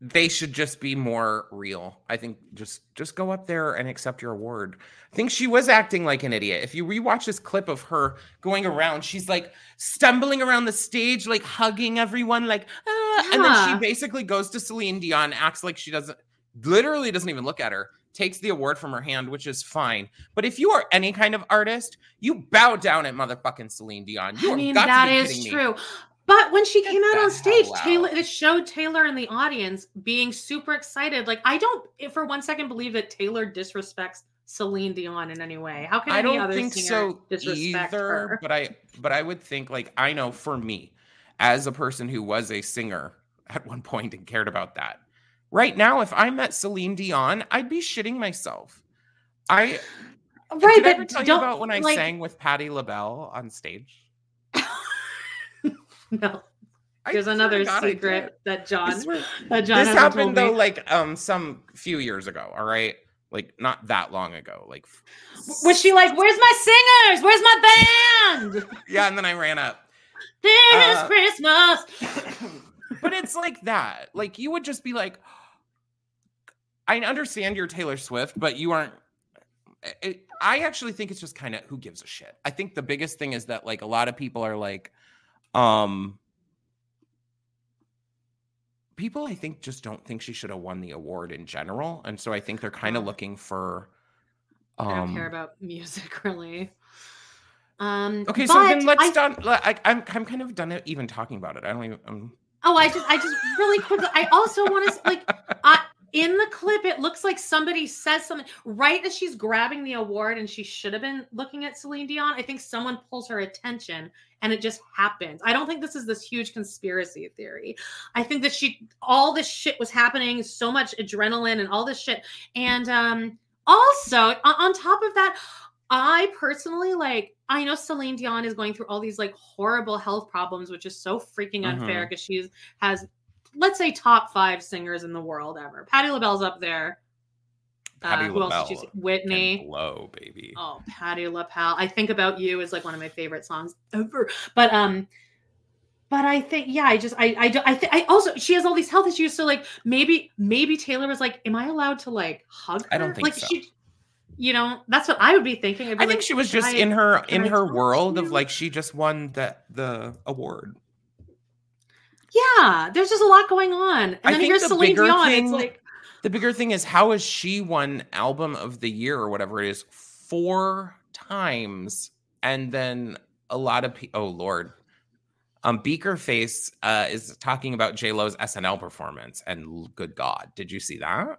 they should just be more real. I think just just go up there and accept your award. I think she was acting like an idiot. If you rewatch this clip of her going around, she's like stumbling around the stage, like hugging everyone, like ah, and then she basically goes to Celine Dion, acts like she doesn't, literally doesn't even look at her. Takes the award from her hand, which is fine. But if you are any kind of artist, you bow down at motherfucking Celine Dion. You I mean, got that to be is kidding me. But when she came out on stage, Taylor it showed Taylor in the audience being super excited. Like, I don't for one second believe that Taylor disrespects Celine Dion in any way. How can I any don't other think so disrespect either, her? but I but I would think like I know for me as a person who was a singer at one point and cared about that. Right now if I met Celine Dion, I'd be shitting myself. I right, did I but ever tell you about when I like, sang with Patti LaBelle on stage? (laughs) No, there's swear to another God, I did. secret that John swear- that John this (laughs) happened though like um some few years ago, all right? Like not that long ago. Like Was she like, "Where's my singers? Where's my band? (laughs) yeah, and then I ran up. This Uh, Christmas." (coughs) but it's like that. Like you would just be like, I understand you're Taylor Swift, but you aren't. It, I actually think it's just kind of who gives a shit. I think the biggest thing is that like a lot of people are like, um, people I think just don't think she should have won the award in general, and so I think they're kind of looking for. I don't Um, care about music (laughs) really. Um, Okay, so then let's I- done. I, I'm I'm kind of done even talking about it. I don't even. I'm, Oh, I just, I just really quickly. I also want to like, I, in the clip, it looks like somebody says something right as she's grabbing the award, and she should have been looking at Celine Dion. I think someone pulls her attention, and it just happens. I don't think this is this huge conspiracy theory. I think that she, all this shit was happening, so much adrenaline and all this shit, and um, also on, on top of that. I personally like I know Celine Dion is going through all these like horrible health problems, which is so freaking unfair because she has let's say top five singers in the world ever. Patti LaBelle's up there. Patti uh, who else did you LaBelle? Whitney. Blow, baby. Oh, Patti LaBelle. I think about you is like one of my favorite songs ever. But um, but I think yeah, I just I I I think I also she has all these health issues. So like maybe maybe Taylor was like, am I allowed to like hug her? I don't think like so. she. You know, that's what I would be thinking. Be I think she was just I- in her in I her world of like she just won the the award. Yeah, there's just a lot going on. And I then here's the Celine bigger Dion. thing- It's like The bigger thing is how has she won album of the year or whatever it is four times, and then a lot of people. Oh Lord, um, Beaker Face uh, is talking about J Lo's SNL performance, and good God, did you see that?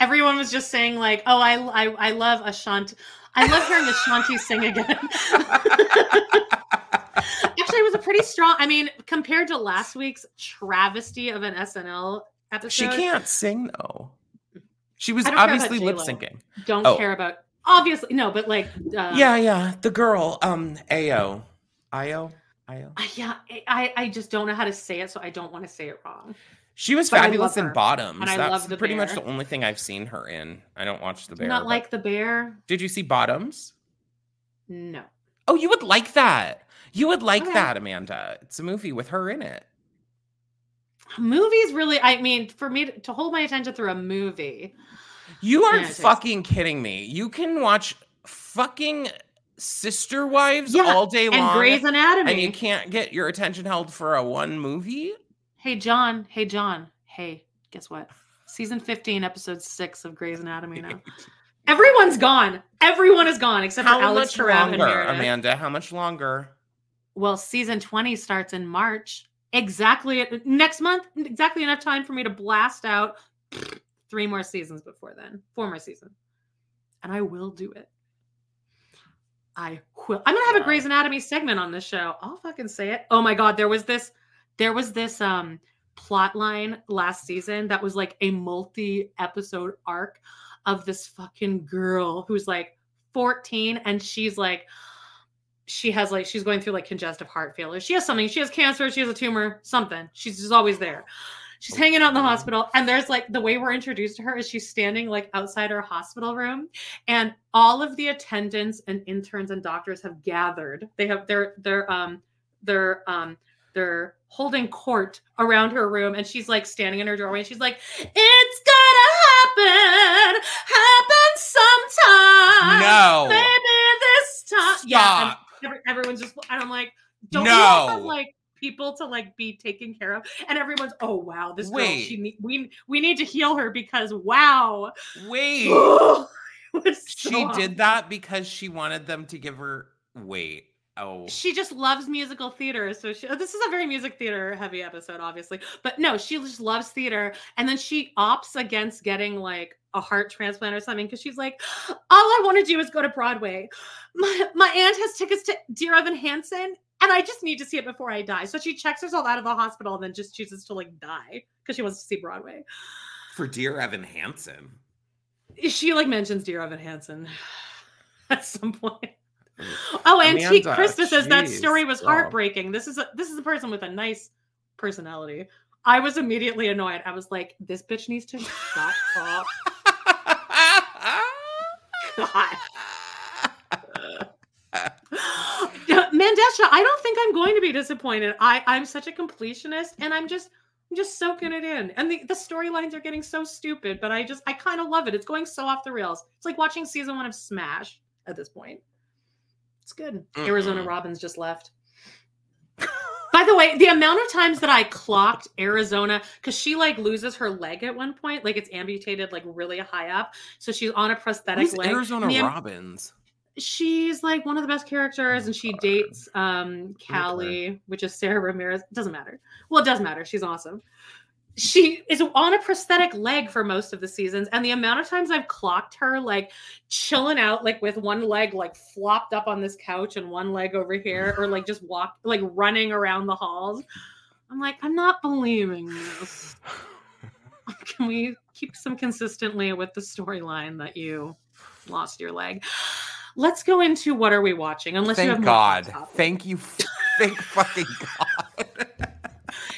everyone was just saying, like, oh, I I, I love Ashanti. I love hearing Ashanti sing again. (laughs) (laughs) Actually, it was a pretty strong. I mean, compared to last week's travesty of an SNL episode, She can't sing though. She was I don't care about obviously lip syncing. Don't Oh. care about. Obviously, no, but like, uh, yeah, yeah, the girl, um, Ao, Io, Io. Yeah. I I just don't know how to say it, so I don't want to say it wrong. She was But fabulous in Bottoms. and I That's love The pretty much the only thing I've seen her in. I don't watch The Bear. Not like the bear. Did you see Bottoms? No. Oh, you would like that. You would like Okay. that, Amanda. It's a movie with her in it. Movies really. I mean, for me to, to hold my attention through a movie. You are takes- fucking kidding me. You can watch fucking Sister Wives Yeah, all day long. and Grey's Anatomy. and you can't get your attention held for a one movie. Hey John, hey John, hey, guess what? Season 15, episode six of Grey's Anatomy now. (laughs) Everyone's gone. Everyone is gone except for How Alex much Turan and Meredith. Amanda? How much longer? Well, season 20 starts in March. Exactly next month. Exactly enough time for me to blast out three more seasons before then. Four more seasons. And I will do it. I will. I'm gonna have a. Grey's Anatomy segment on this show. I'll fucking say it. Oh my god, there was this, there was this um plot line last season that was like a multi-episode arc of this fucking girl who's like 14 and she's like she has like she's going through like congestive heart failure. She has something. She has cancer. She has a tumor. Something. She's just always there. She's hanging out in the hospital, and there's like the way we're introduced to her is she's standing like outside her hospital room, and all of the attendants and interns and doctors have gathered. They have they're they're um they're um they're holding court around her room, and she's like standing in her doorway, and she's like, "It's gonna happen, happen sometime, No. maybe this time." Yeah, Stop. every, everyone's just and I'm like, don't No. we have like people to like be taken care of? And everyone's, oh wow, this girl, Wait. she need, we we need to heal her because wow, Wait. (laughs) it she so did that because she wanted them to give her. Wait. Oh. She just loves musical theater. So she, oh, this is a very music theater heavy episode, obviously. But no, she just loves theater. And then she opts against getting like a heart transplant or something because she's like, all I want to do is go to Broadway. My, my aunt has tickets to Dear Evan Hansen. And I just need to see it before I die. So she checks herself out of the hospital and then just chooses to like die because she wants to see Broadway. For dear Evan Hansen. She like mentions Dear Evan Hansen (sighs) at some point. Oh, Antique Amanda, Krista says that story was heartbreaking. This is a this is a person with a nice personality. I was immediately annoyed. I was like, this bitch needs to shut up. God. Mandesha, I don't think I'm going to be disappointed. I I'm such a completionist, and I'm just I'm just soaking it in. And the, the storylines are getting so stupid, but I just I kind of love it. It's going so off the rails. It's like watching season one of Smash at this point. It's good. Arizona Mm-mm. Robbins just left. By the way, the amount of times that I clocked Arizona because she like loses her leg at one point, like it's amputated like really high up, so she's on a prosthetic Who's leg. Arizona am- Robbins? she's like one of the best characters, and she God. dates um Callie, which is Sara Ramirez. Doesn't matter. Well, it does matter. She's awesome. She is on a prosthetic leg for most of the seasons, and the amount of times I've clocked her like chilling out, like with one leg like flopped up on this couch and one leg over here, or like just walk like running around the halls. I'm like, I'm not believing this. (laughs) Can we keep some consistently with the storyline that you lost your leg? Let's go into what are we watching? Unless you have God. Thank you. Thank fucking God. (laughs)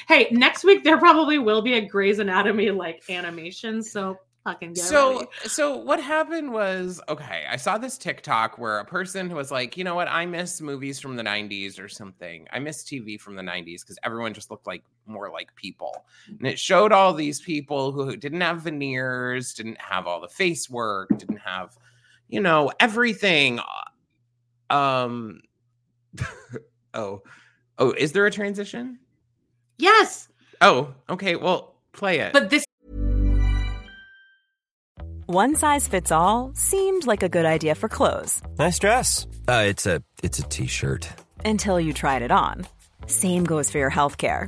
Hey, next week there probably will be a Grey's Anatomy like animation, so fucking so ready. so what happened was okay i saw this tiktok where a person was like you know what? I miss movies from the 90s or something. I miss tv from the 90s because everyone just looked like more like people. And it showed all these people who didn't have veneers didn't have all the face work didn't have you know everything. Um (laughs) oh oh is there a transition Yes, oh okay well play it but this One size fits all seemed like a good idea for clothes Nice dress. Uh, it's a it's a t-shirt. until you tried it on. Same goes for your healthcare.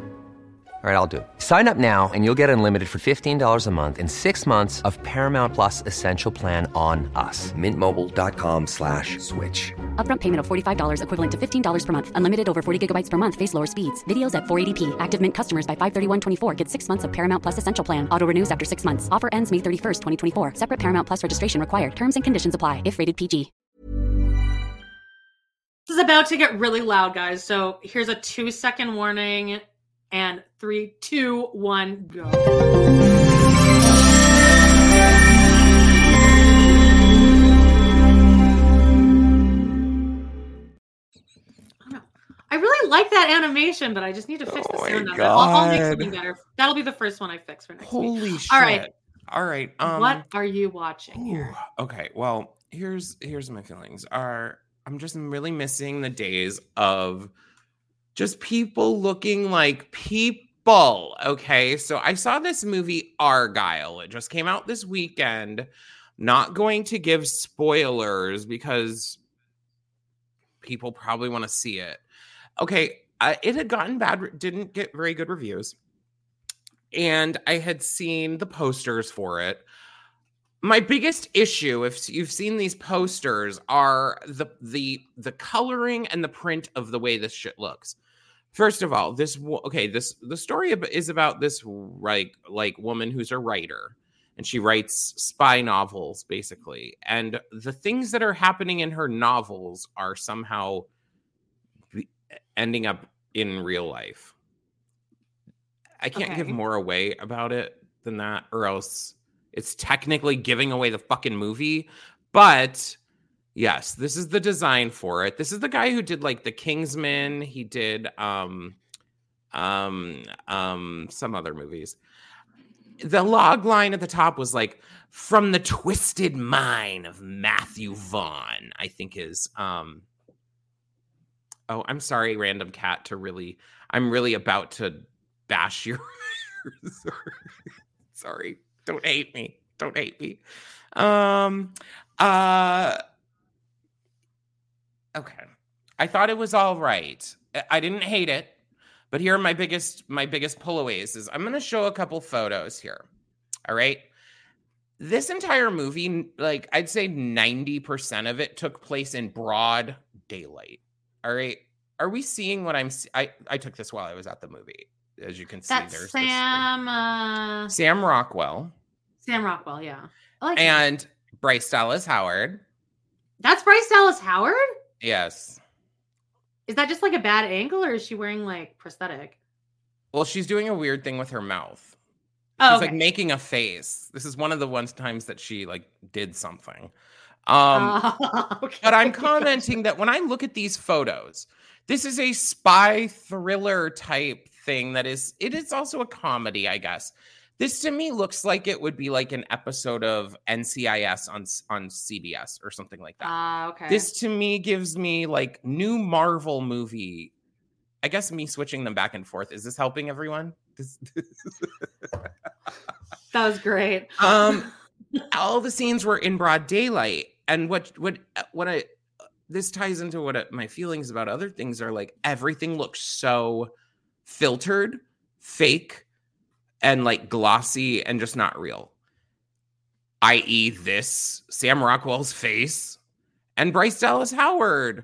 All right, I'll do it. Sign up now and you'll get unlimited for $15 a month in six months of Paramount Plus Essential Plan on us. Mintmobile.com slash switch. Upfront payment of $45 equivalent to $15 per month. Unlimited over 40 gigabytes per month. Face lower speeds. Videos at 480p. Active Mint customers by 531.24 get six months of Paramount Plus Essential Plan. Auto renews after six months. Offer ends May 31st, 2024. Separate Paramount Plus registration required. Terms and conditions apply if rated PG. This is about to get really loud, guys. So here's a two second warning, and three, two, one, go. I don't know. I really like that animation, but I just need to fix the Oh my sound. I'll, I'll make something better. That'll be the first one I fix for next week. holy shit All right. all right um what are you watching here? Okay, well, here's here's my feelings. Are I'm just really missing the days of just people looking like people. Okay, so I saw this movie Argylle. It just came out this weekend. Not going to give spoilers because people probably want to see it. Okay, uh, it had gotten bad, didn't get very good reviews, and I had seen the posters for it my biggest issue if you've seen these posters are the the the coloring and the print of the way this shit looks first of all this okay this the story is about this like like woman who's a writer and she writes spy novels basically and the things that are happening in her novels are somehow ending up in real life. I can't give more away about it than that or else it's technically giving away the fucking movie, but yes, this is the design for it. This is the guy who did like The Kingsman. He did um um um some other movies. The log line at the top was like from the twisted mind of Matthew Vaughn, I think is um Oh, I'm sorry, random cat, to really I'm really about to bash your (laughs) sorry don't hate me don't hate me um uh okay i thought it was all right I- didn't hate it but here are my biggest my biggest pullaways is i'm going to show a couple photos here all right this entire movie like i'd say 90% of it took place in broad daylight all right are we seeing what i'm i i took this while i was at the movie as you can see That's there's this- Sam. Uh, sam rockwell Sam Rockwell. Yeah, like him. and Bryce Dallas Howard. that's Bryce Dallas Howard. Yes. Is that just like a bad angle, or is she wearing like prosthetic? Well, she's doing a weird thing with her mouth. Oh, She's like making a face. This is one of the ones times that she like did something. Um, Oh, (laughs) okay. but I'm commenting that when I look at these photos, this is a spy thriller type thing that is it is also a comedy, I guess. This to me looks like it would be like an episode of NCIS on on CBS or something like that. Ah, okay. This to me gives me like new Marvel movie. I guess me switching them back and forth. Is this helping everyone? This, that was great. (laughs) um all the scenes were in broad daylight and what what what i this ties into what my feelings about other things are like everything looks so filtered fake and like glossy and just not real i.e this sam rockwell's face and bryce dallas howard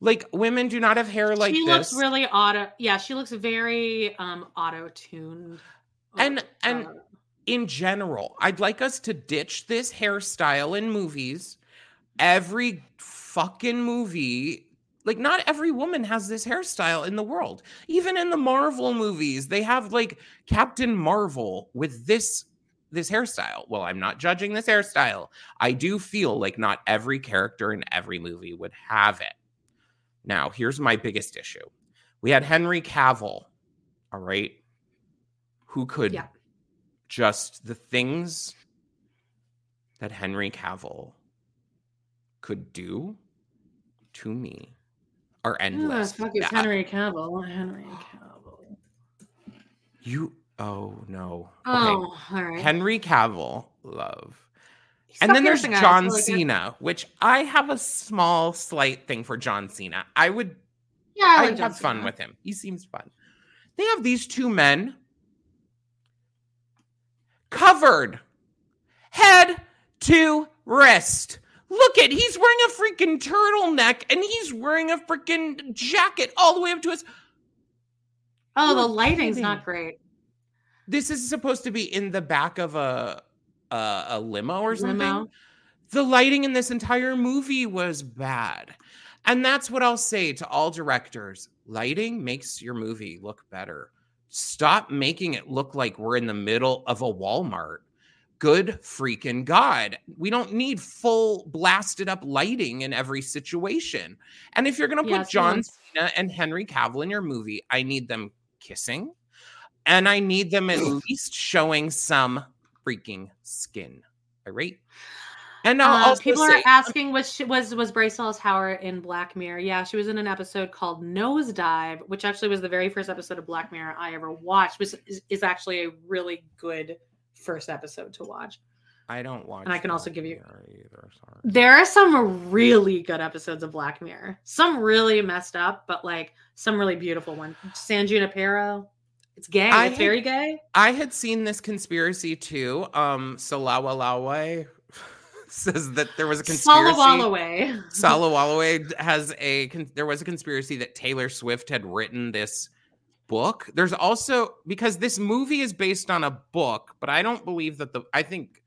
like women do not have hair like she this She looks really auto. Yeah, she looks very um auto tuned. And- and- in general, I'd like us to ditch this hairstyle in movies. Every fucking movie, like not every woman has this hairstyle in the world. Even in the Marvel movies, they have like Captain Marvel with this this hairstyle. Well, I'm not judging this hairstyle. I do feel like not every character in every movie would have it. Now, here's my biggest issue. We had Henry Cavill, all right, who could Yeah. just the things that Henry Cavill could do to me are endless. Oh, fuck, it's Henry Cavill. Henry Cavill. You oh no. Oh, all right. Henry Cavill, love. Stop and then there's. John. Cena, which I have a small, slight thing for John Cena. I would Yeah, I I like would have fun Cena. with him. He seems fun. They have these two men covered head to wrist. Look at he's wearing a freaking turtleneck and he's wearing a freaking jacket all the way up to his. Oh, the lighting's kidding. not great. This is supposed to be in the back of a a, a limo or something. Limo. The lighting in this entire movie was bad. And that's what I'll say to all directors. Lighting makes your movie look better. Stop making it look like we're in the middle of a Walmart. Good freaking God. We don't need full blasted up lighting in every situation. And if you're going to put Yes, John yes. Cena and Henry Cavill in your movie, I need them kissing and I need them at least showing some freaking skin. All right. And Uh, people say, are asking was she, was was Bryce Dallas Howard in Black Mirror? Yeah, she was in an episode called Nosedive, which actually was the very first episode of Black Mirror I ever watched. Which is, is actually a really good first episode to watch. I don't watch. And I can also give you- Mirror either. Sorry. There are some really good episodes of Black Mirror. Some really messed up, but like some really beautiful ones. San Junipero. It's gay. I it's had- very gay. I had seen this conspiracy too. Um, Salawalawe (laughs) says that there was a conspiracy. Salawalawe. Salawalawe has a. con- There was a conspiracy that Taylor Swift had written this book. There's also because this movie is based on a book, but I don't believe that the. I think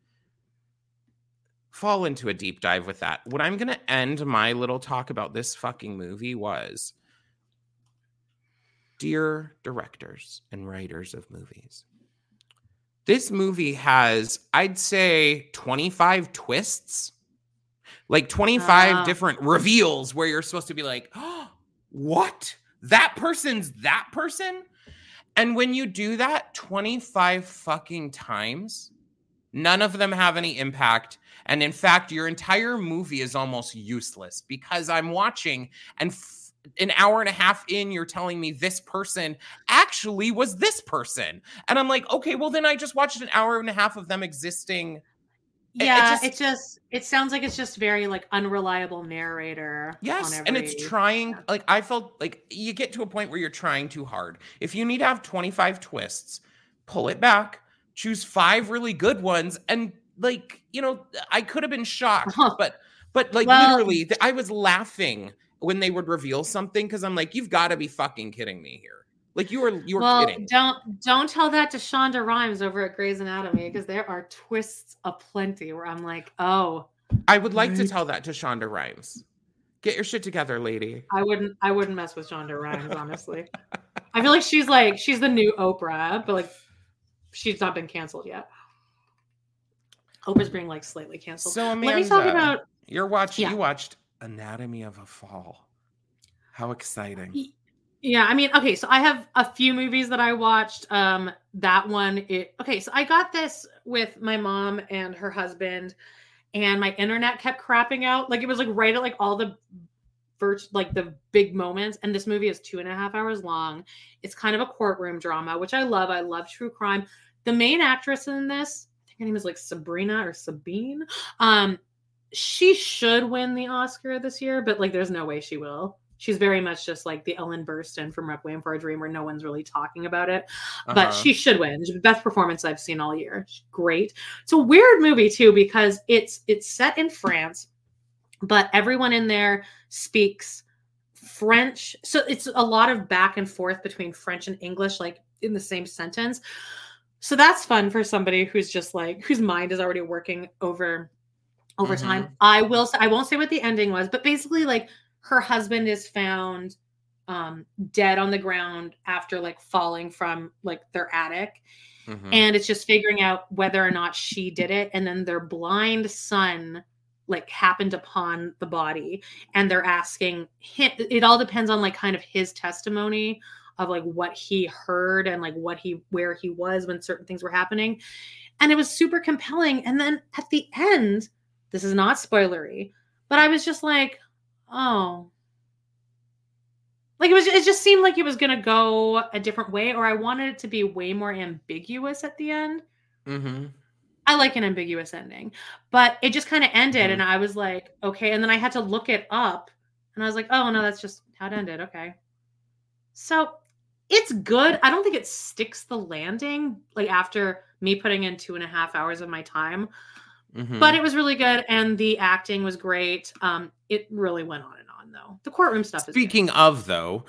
fall into a deep dive with that. What I'm going to end my little talk about this fucking movie was dear directors and writers of movies. This movie has, I'd say, 25 twists, like 25 Ah. different reveals where you're supposed to be like, oh, (gasps) what? That person's that person? And when you do that 25 fucking times, none of them have any impact. And in fact, your entire movie is almost useless because I'm watching and f- an hour and a half in, you're telling me this person actually was this person. And I'm like, okay, well, then I just watched an hour and a half of them existing. It- it Yeah, just- it just it sounds like it's just very like unreliable narrator. on Yes, and it's every- trying like I felt like you get to a point where you're trying too hard. If you need to have 25 twists, pull it back, choose five really good ones and like, you know, I could have been shocked, (laughs) but but like Well- literally I was laughing when they would reveal something cuz I'm like you've got to be fucking kidding me here. Like you were you were well, kidding. don't don't tell that to Shonda Rhimes over at Grey's Anatomy because there are twists aplenty where I'm like, oh, I would like to tell that to Shonda Rhimes. Get your shit together, lady. I wouldn't I wouldn't mess with Shonda Rhimes honestly. I feel like she's like she's the new Oprah, but like she's not been canceled yet. Oprah's being like slightly canceled. So Amanda, Let me talk about You're watching Yeah. you watched Anatomy of a Fall. How exciting. Yeah, I mean, okay, so I have a few movies that I watched. Um, that one, it okay, so I got this with my mom and her husband, and my internet kept crapping out. Like it was like right at like all the virt like the big moments. And this movie is two and a half hours long. It's kind of a courtroom drama, which I love. I love true crime. The main actress in this, I think her name is like Sabrina or Sabine. Um, she should win the Oscar this year, but like there's no way she will she's very much just like the Ellen Burstyn from Requiem for a Dream, where no one's really talking about it. But Uh-huh. she should win. The best performance I've seen all year. She's great. It's a weird movie too because it's it's set in France, but everyone in there speaks French. So it's a lot of back and forth between French and English, like in the same sentence. So that's fun for somebody who's just like whose mind is already working over over time. I will I won't say what the ending was, but basically like her husband is found um dead on the ground after like falling from like their attic. Mhm. and it's just figuring out whether or not she did it. And then their blind son like happened upon the body. And they're asking him it all depends on like kind of his testimony of like what he heard and like what he where he was when certain things were happening. And it was super compelling. And then at the end this is not spoilery but i was just like oh like it was it just seemed like it was to go a different way or i wanted it to be way more ambiguous at the end Mhm. i like an ambiguous ending but it just kind of ended Mhm. and i was like okay and then i had to look it up and i was like oh no that's just how it ended okay so it's good i don't think it sticks the landing like after me putting in two and a half hours of my time Mhm. but it was really good and the acting was great um it really went on and on though the courtroom stuff is. Speaking of, though,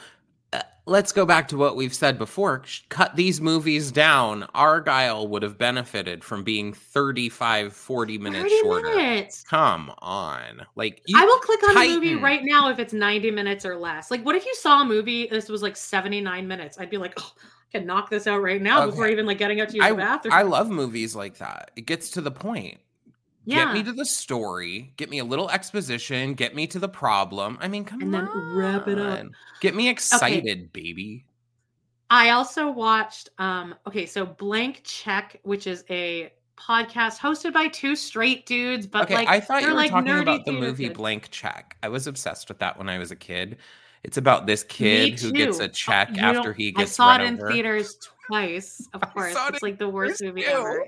uh, let's go back to what we've said before. Cut these movies down. Argylle would have benefited from being 35, 40 minutes 30 shorter. minutes. Come on. Like, you, I will click on a movie right now if it's 90 minutes or less. Like, what if you saw a movie, this was like 79 minutes? I'd be like, oh, I can knock this out right now before even like getting out to use I, the bathroom. I love movies like that. It gets to the point. Yeah. Get me to the story. Get me a little exposition. Get me to the problem. I mean, come on. And then wrap it up. Get me excited, baby. I also watched, um, okay, so Blank Check, which is a podcast hosted by two straight dudes, but okay, like, I thought you were like, talking about the movie kids. Blank Check. I was obsessed with that when I was a kid. It's about this kid who gets a check You after he I gets saw run it in over. theaters twice, (laughs) of course. saw it It's like the worst movie too. ever.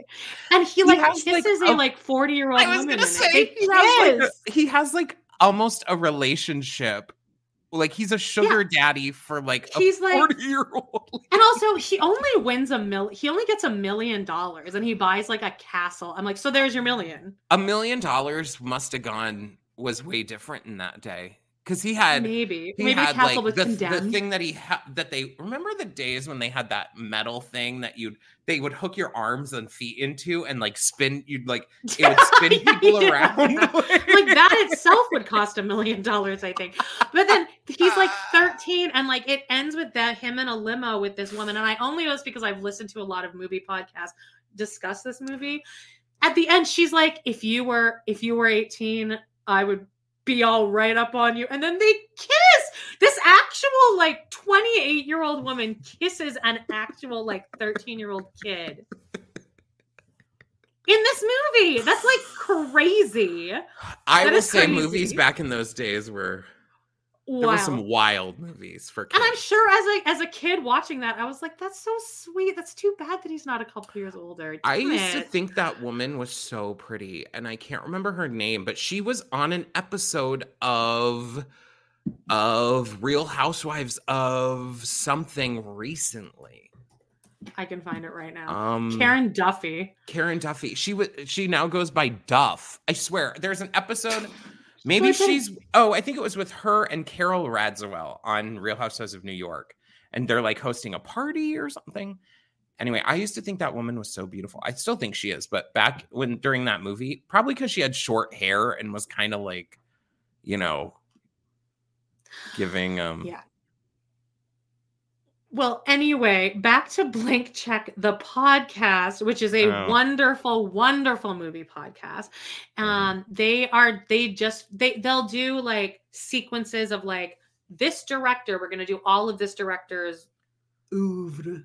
And he He like has, like, a- a like 40 year old I was woman. say he has, like, a- he has like almost a relationship. Like he's a sugar daddy for like a He's like- 40 year old. (laughs) And also, he only wins a mil. He only gets a million dollars, and he buys like a castle. I'm like, so there's your million. A million dollars must have gone was way different in that day. Because he had Maybe, he maybe had castle like was the, the thing that he had that they remember the days when they had that metal thing that you'd they would hook your arms and feet into and like spin you'd like it would (laughs) spin Yeah, people yeah. around (laughs) like that itself would cost a million dollars, I think. But then he's like 13, and like it ends with that him in a limo with this woman. And I only know this because I've listened to a lot of movie podcasts discuss this movie. At the end, she's like, "If you were if you were 18, I would be all right up on you." And then they kiss. This actual like 28 year old woman kisses an actual like 13 year old kid. In this movie, that's like crazy. I That will say movies back in those days were there Wow. were some wild movies for kids. And I'm sure as a as a kid watching that, I was like, "That's so sweet. That's too bad that he's not a couple years older." I Damn used to think that woman was so pretty, and I can't remember her name, but she was on an episode of of Real Housewives of something recently. I can find it right now. Um, Karen Duffy. Karen Duffy. She was. She now goes by Duff. I swear. There's an episode. Maybe she's. Oh, I think it was with her and Carol Radziwill on Real Housewives of New York, and they're like hosting a party or something. Anyway, I used to think that woman was so beautiful. I still think she is, but back when during that movie, probably because she had short hair and was kind of like, you know, giving um Yeah. Well, anyway, back to Blank Check, the podcast, which is a Oh. wonderful, wonderful movie podcast. Um, they are they just they they'll do like sequences of like this director, we're going to do all of this director's oeuvre.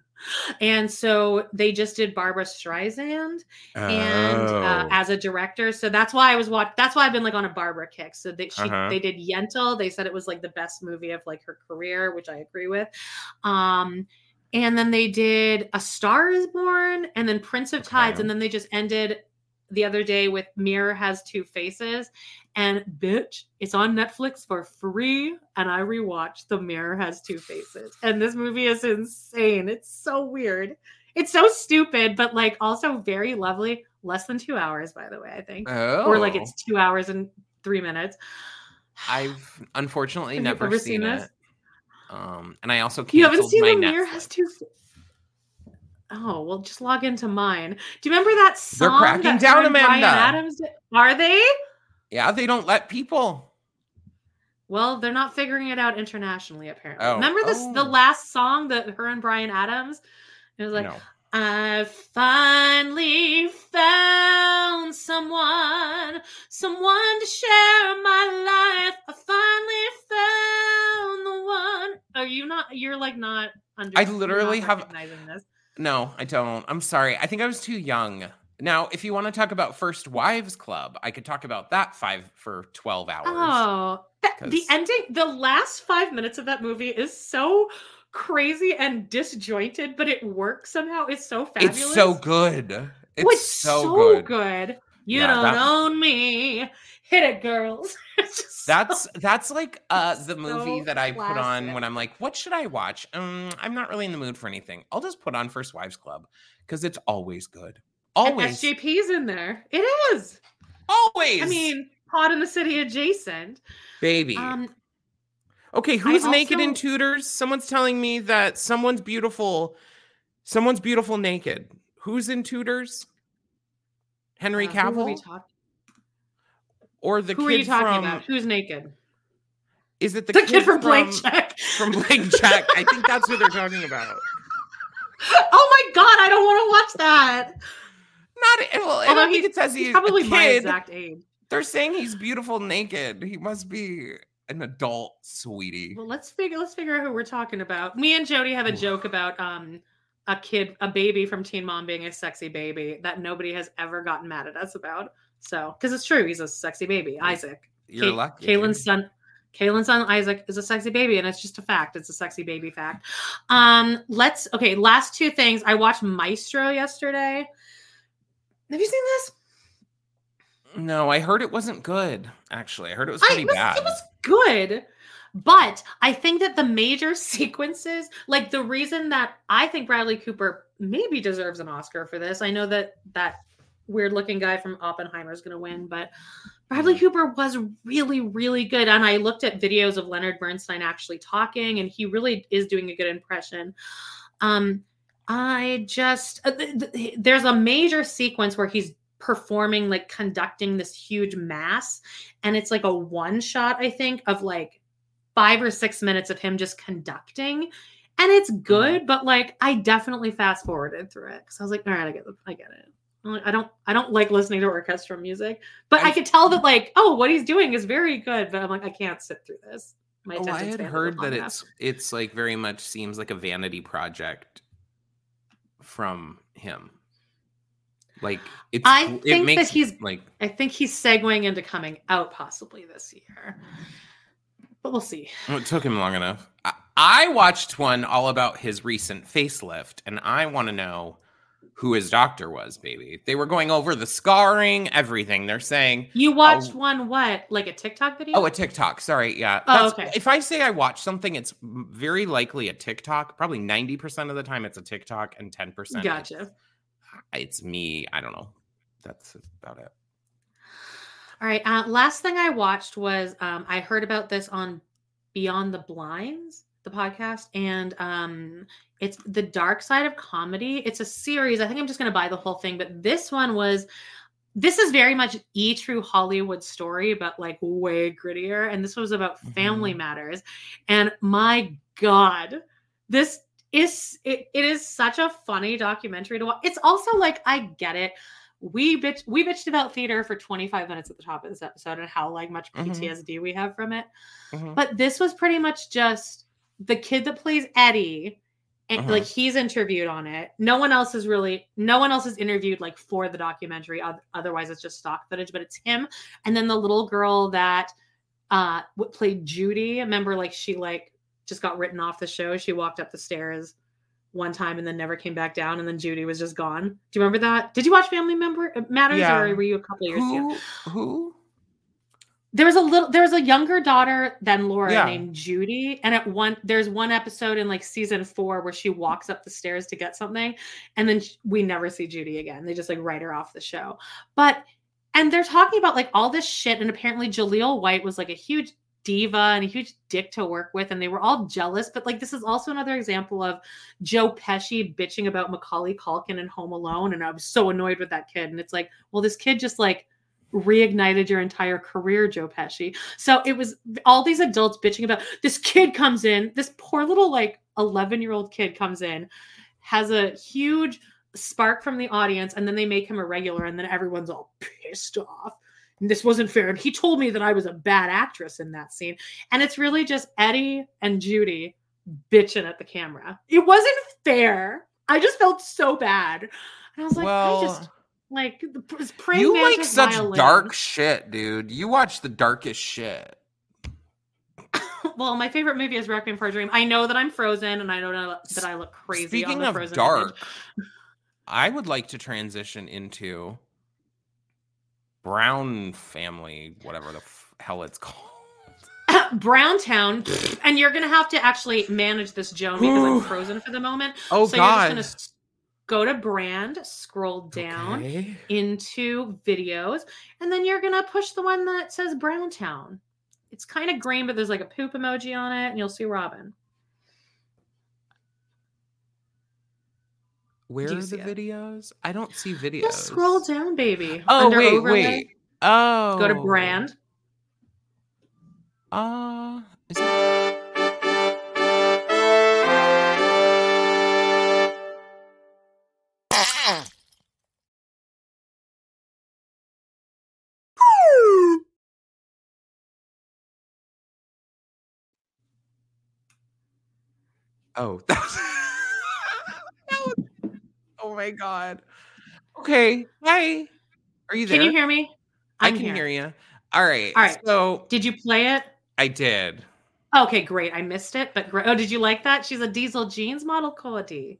And so they just did Barbra Streisand and uh, Oh. as a director. So that's why I was watching. That's why I've been like on a Barbara kick. So they she, Uh-huh. they did Yentl. They said it was like the best movie of like her career, which I agree with. Um, and then they did A Star Is Born, and then Prince of Tides, Okay. and then they just ended the other day with Mirror Has Two Faces. And bitch, it's on Netflix for free. And I rewatched The Mirror Has Two Faces. And this movie is insane. It's so weird. It's so stupid, but like also very lovely. Less than two hours, by the way, I think. oh, Or like it's two hours and three minutes. I've unfortunately never ever seen, seen it. this? Um, and I also You haven't seen my The Mirror Has Netflix. Two Oh, well, just log into mine. Do you remember that They're song? cracking that down, her and Bryan Amanda. Adams did? Are they? Yeah, they don't let people. Well, they're not figuring it out internationally, apparently. Oh, Remember this the oh. last song that her and Bryan Adams? It was like, no. I finally found someone, someone to share my life. I finally found the one. Are you not? You're like not under. I literally have- this. No, I don't. I'm sorry. I think I was too young. Now, if you want to talk about First Wives Club, I could talk about that five for 12 hours. Oh, that, the ending, the last five minutes of that movie is so crazy and disjointed, but it works somehow. It's so fabulous. it's so good. It's, Oh, it's so, good. good. You Yeah, don't that- own me. Hit it, girls. It's just so- That's that's like uh the movie so that I put on when I'm like, what should I watch? Um, I'm not really in the mood for anything. I'll just put on First Wives Club because it's always good. and Always, SJP's in there. It is. always. I mean, Pod in the City adjacent. baby. Um, okay, who's naked in Tudors? Someone's telling me that someone's beautiful. Someone's beautiful naked. Who's in Tudors? Henry uh, who are we Cavill or the Who kid are you talking from? about? Who's naked? Is it the, The, kid, from Blank Check. (laughs) From Blank Check. I think that's who they're talking about. (laughs) oh my god, I don't want to watch that. Not well. Although don't think he's- it says he's, He's probably a my exact age. They're saying he's beautiful naked. He must be an adult, sweetie. Well, let's figure let's figure out who we're talking about. Me and Jody have a joke about um a kid, a baby from Teen Mom being a sexy baby that nobody has ever gotten mad at us about. So, because it's true, he's a sexy baby. Isaac, You're Ka- lucky. Kailyn's son, Kailyn's son Isaac is a sexy baby, and it's just a fact. It's a sexy baby fact. Um, let's okay. Last two things. I watched Maestro yesterday. Have you seen this? No, I heard it wasn't good. Actually, I heard it was I- pretty it was- bad. It was good. But I think that the major (laughs) sequences, like the reason that I think Bradley Cooper maybe deserves an Oscar for this. I know that that weird looking guy from Oppenheimer is going to win, but Bradley Cooper was really, really good. And I looked at videos of Leonard Bernstein actually talking, and he really is doing a good impression. Um, I just uh, th- th- there's a major sequence where he's performing like conducting this huge mass and it's like a one shot i think of like five or six minutes of him just conducting and it's good but like i definitely fast forwarded through it because i was like all right i get the, i get it i don't i don't like listening to orchestral music but i, I- could tell that mm. like oh what he's doing is very good but i'm like i can't sit through this my Oh, I had heard that enough. it's it's like very much seems like a vanity project from him. Like it's I it think that he's- like i think he's segueing into coming out possibly this year but we'll see well, it took him long enough. I, I watched one all about his recent facelift, and I want to know who his doctor was, baby. They were going over the scarring, everything. They're saying you watched Oh. one what like a tiktok video Oh, a TikTok. Sorry. Yeah. Oh, That's- okay. If I say I watch something, it's very likely a TikTok. Probably 90% of the time it's a TikTok and 10% gotcha it's, it's me. I don't know. That's about it. All right. Uh, last thing I watched was um, I heard about this on Beyond the Blinds, the podcast, and um, it's the dark side of comedy. It's a series. I think I'm just going to buy the whole thing, but this one was. This is very much e true Hollywood story, but like way grittier. And this was about family Mhm. matters. And my God, this is it, it is such a funny documentary to watch. It's also like I get it we bitch we bitched about theater for 25 minutes at the top of this episode and how like much. PTSD we have from it. Mhm. But this was pretty much just the kid that plays Eddie. And Mhm. like he's interviewed on it. No one else is really no one else is interviewed like for the documentary. Otherwise, it's just stock footage, but it's him. And then the little girl that uh played Judy. Remember, like she like just got written off the show. She walked up the stairs one time and then never came back down, and then Judy was just gone. Do you remember that? Did you watch Family Member uh, Matters, Yeah. or were you a couple years? Who? Who? There was a little. There was a younger daughter than Laura Yeah. named Judy, and at one there's one episode in like season four where she walks up the stairs to get something, and then sh- we never see Judy again. They just like write her off the show. But and they're talking about like all this shit, and apparently Jaleel White was like a huge diva and a huge dick to work with, and they were all jealous. But like this is also another example of Joe Pesci bitching about Macaulay Culkin in Home Alone, and I was so annoyed with that kid. And it's like, well, this kid just like reignited your entire career, Joe Pesci. So it was all these adults bitching about this kid comes in, this poor little like 11 year old kid comes in, has a huge spark from the audience, and then they make him a regular, and then everyone's all pissed off. And this wasn't fair. And he told me that I was a bad actress in that scene. And it's really just Eddie and Judy bitching at the camera. It wasn't fair. I just felt so bad. And I was like, well, I just like the praying you like such violin. dark shit, dude. You watch the darkest shit. (laughs) well, my favorite movie is Requiem for a Dream. I know that I'm frozen, and I don't know that I look crazy. on Speaking the of Frozen dark. I would like to transition into Brown family, whatever the f- hell it's called. (laughs) Browntown, and you're gonna have to actually manage this, Joan, because I'm frozen for the moment. Oh, so you're God. just gonna s- go to brand, scroll down Okay. into videos, and then you're gonna push the one that says Browntown. It's kind of green, but there's like a poop emoji on it, and you'll see Robyn. Where are the it? videos? I don't see (gasps) videos. Just scroll down, baby. Oh Under wait, overlay, wait. Oh, Go to brand. Uh, is it? Oh, (laughs) that was, that was- (laughs) oh my god. Okay, hi. Are you there? Can you hear me? I I'm can here. hear you. All right. All right. So Did you play it? I did. Okay, great. I missed it, but great. Oh, did you like that? She's a diesel jeans model, Cody.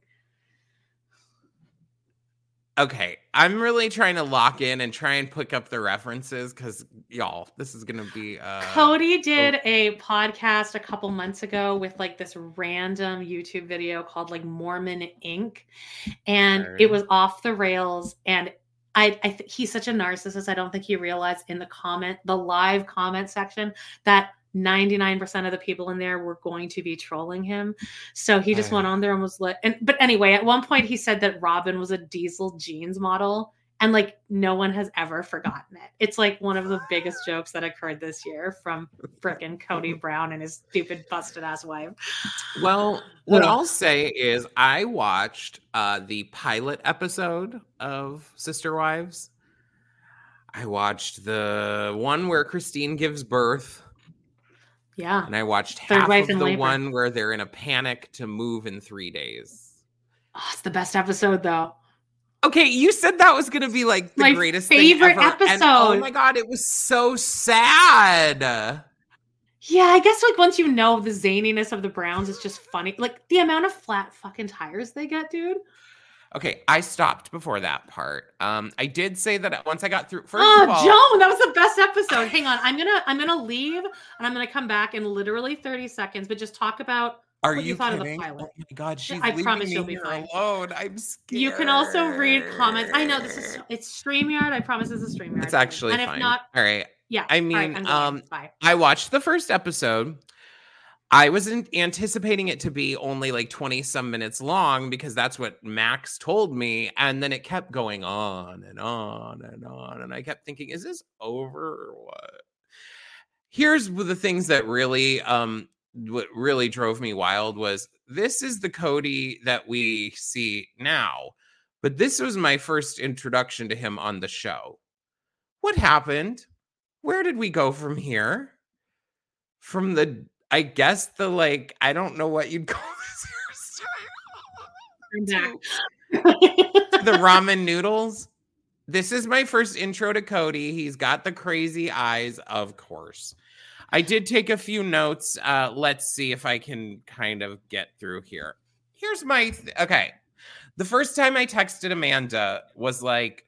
Okay, I'm really trying to lock in and try and pick up the references because y'all, this is gonna be uh Cody did a podcast a couple months ago with like this random YouTube video called like Mormon Inc. And it was off the rails. And I, I th- he's such a narcissist. I don't think he realized in the comment, the live comment section, that 99% of the people in there were going to be trolling him. So he just went on there and was like, and but anyway, at one point he said that Robyn was a diesel jeans model. And like no one has ever forgotten it. It's like one of the biggest jokes that occurred this year from frickin' Cody (laughs) Brown and his stupid busted ass wife. Well, what Ugh. I'll say is I watched uh the pilot episode of Sister Wives. I watched the one where Christine gives birth, Yeah. and I watched Third half wife of the labor. one where they're in a panic to move in three days. Oh, it's the best episode though. Okay, you said that was gonna be like the My greatest favorite thing ever, and oh my god, it was so sad. Yeah, I guess like once you know the zaniness of the Browns, it's just funny. Like the amount of flat fucking tires they get, dude. Okay, I stopped before that part. Um, I did say that once I got through. First oh, of all, Joan, that was the best episode. (sighs) Hang on, I'm gonna I'm gonna leave and I'm gonna come back in literally 30 seconds, but just talk about are what you, you thought kidding? of the pilot. Oh my god, she's I promise you'll be fine. alone. I'm scared. You can also read comments. I know this is it's StreamYard. I promise this is StreamYard. It's actually and if fine. not, all right. yeah. I mean, I'm um. I watched the first episode. I wasn't anticipating it to be only like 20 some minutes long because that's what Max told me. And then it kept going on and on and on. And I kept thinking, is this over or what? Here's the things that really um what really drove me wild was this is the Cody that we see now. But this was my first introduction to him on the show. What happened? Where did we go from here? From the, I guess the like, I don't know what you'd (laughs) call this I'm the (laughs) ramen noodles. This is my first intro to Cody. He's got the crazy eyes, of course. I did take a few notes. Uh, let's see if I can kind of get through here. Here's my th- okay. The first time I texted Amanda was like,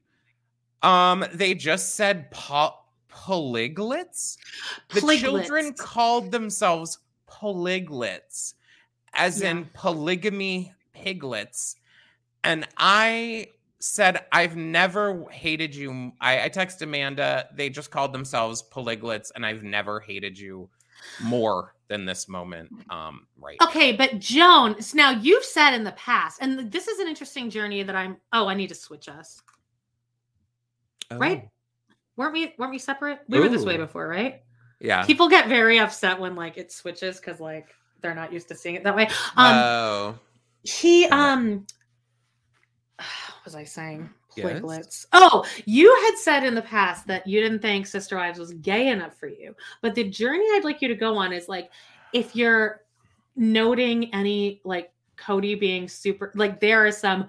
um, they just said po- polyglets. The children called themselves polyglets, as Yeah. in polygamy piglets. And I said, I've never hated you. I, I texted Amanda, they just called themselves polyglets, and I've never hated you more than this moment. Um, right. Okay, but Joan, so now you've said in the past, and this is an interesting journey that I'm. Oh, I need to switch us. Right? Weren't we? Weren't we separate? We were this way before, right? Yeah. People get very upset when like it switches because like they're not used to seeing it that way. Um, oh. he um, (sighs) what was I saying? Yes? Oh, you had said in the past that you didn't think Sister Wives was gay enough for you, but the journey I'd like you to go on is like if you're noting any like Cody being super like there are some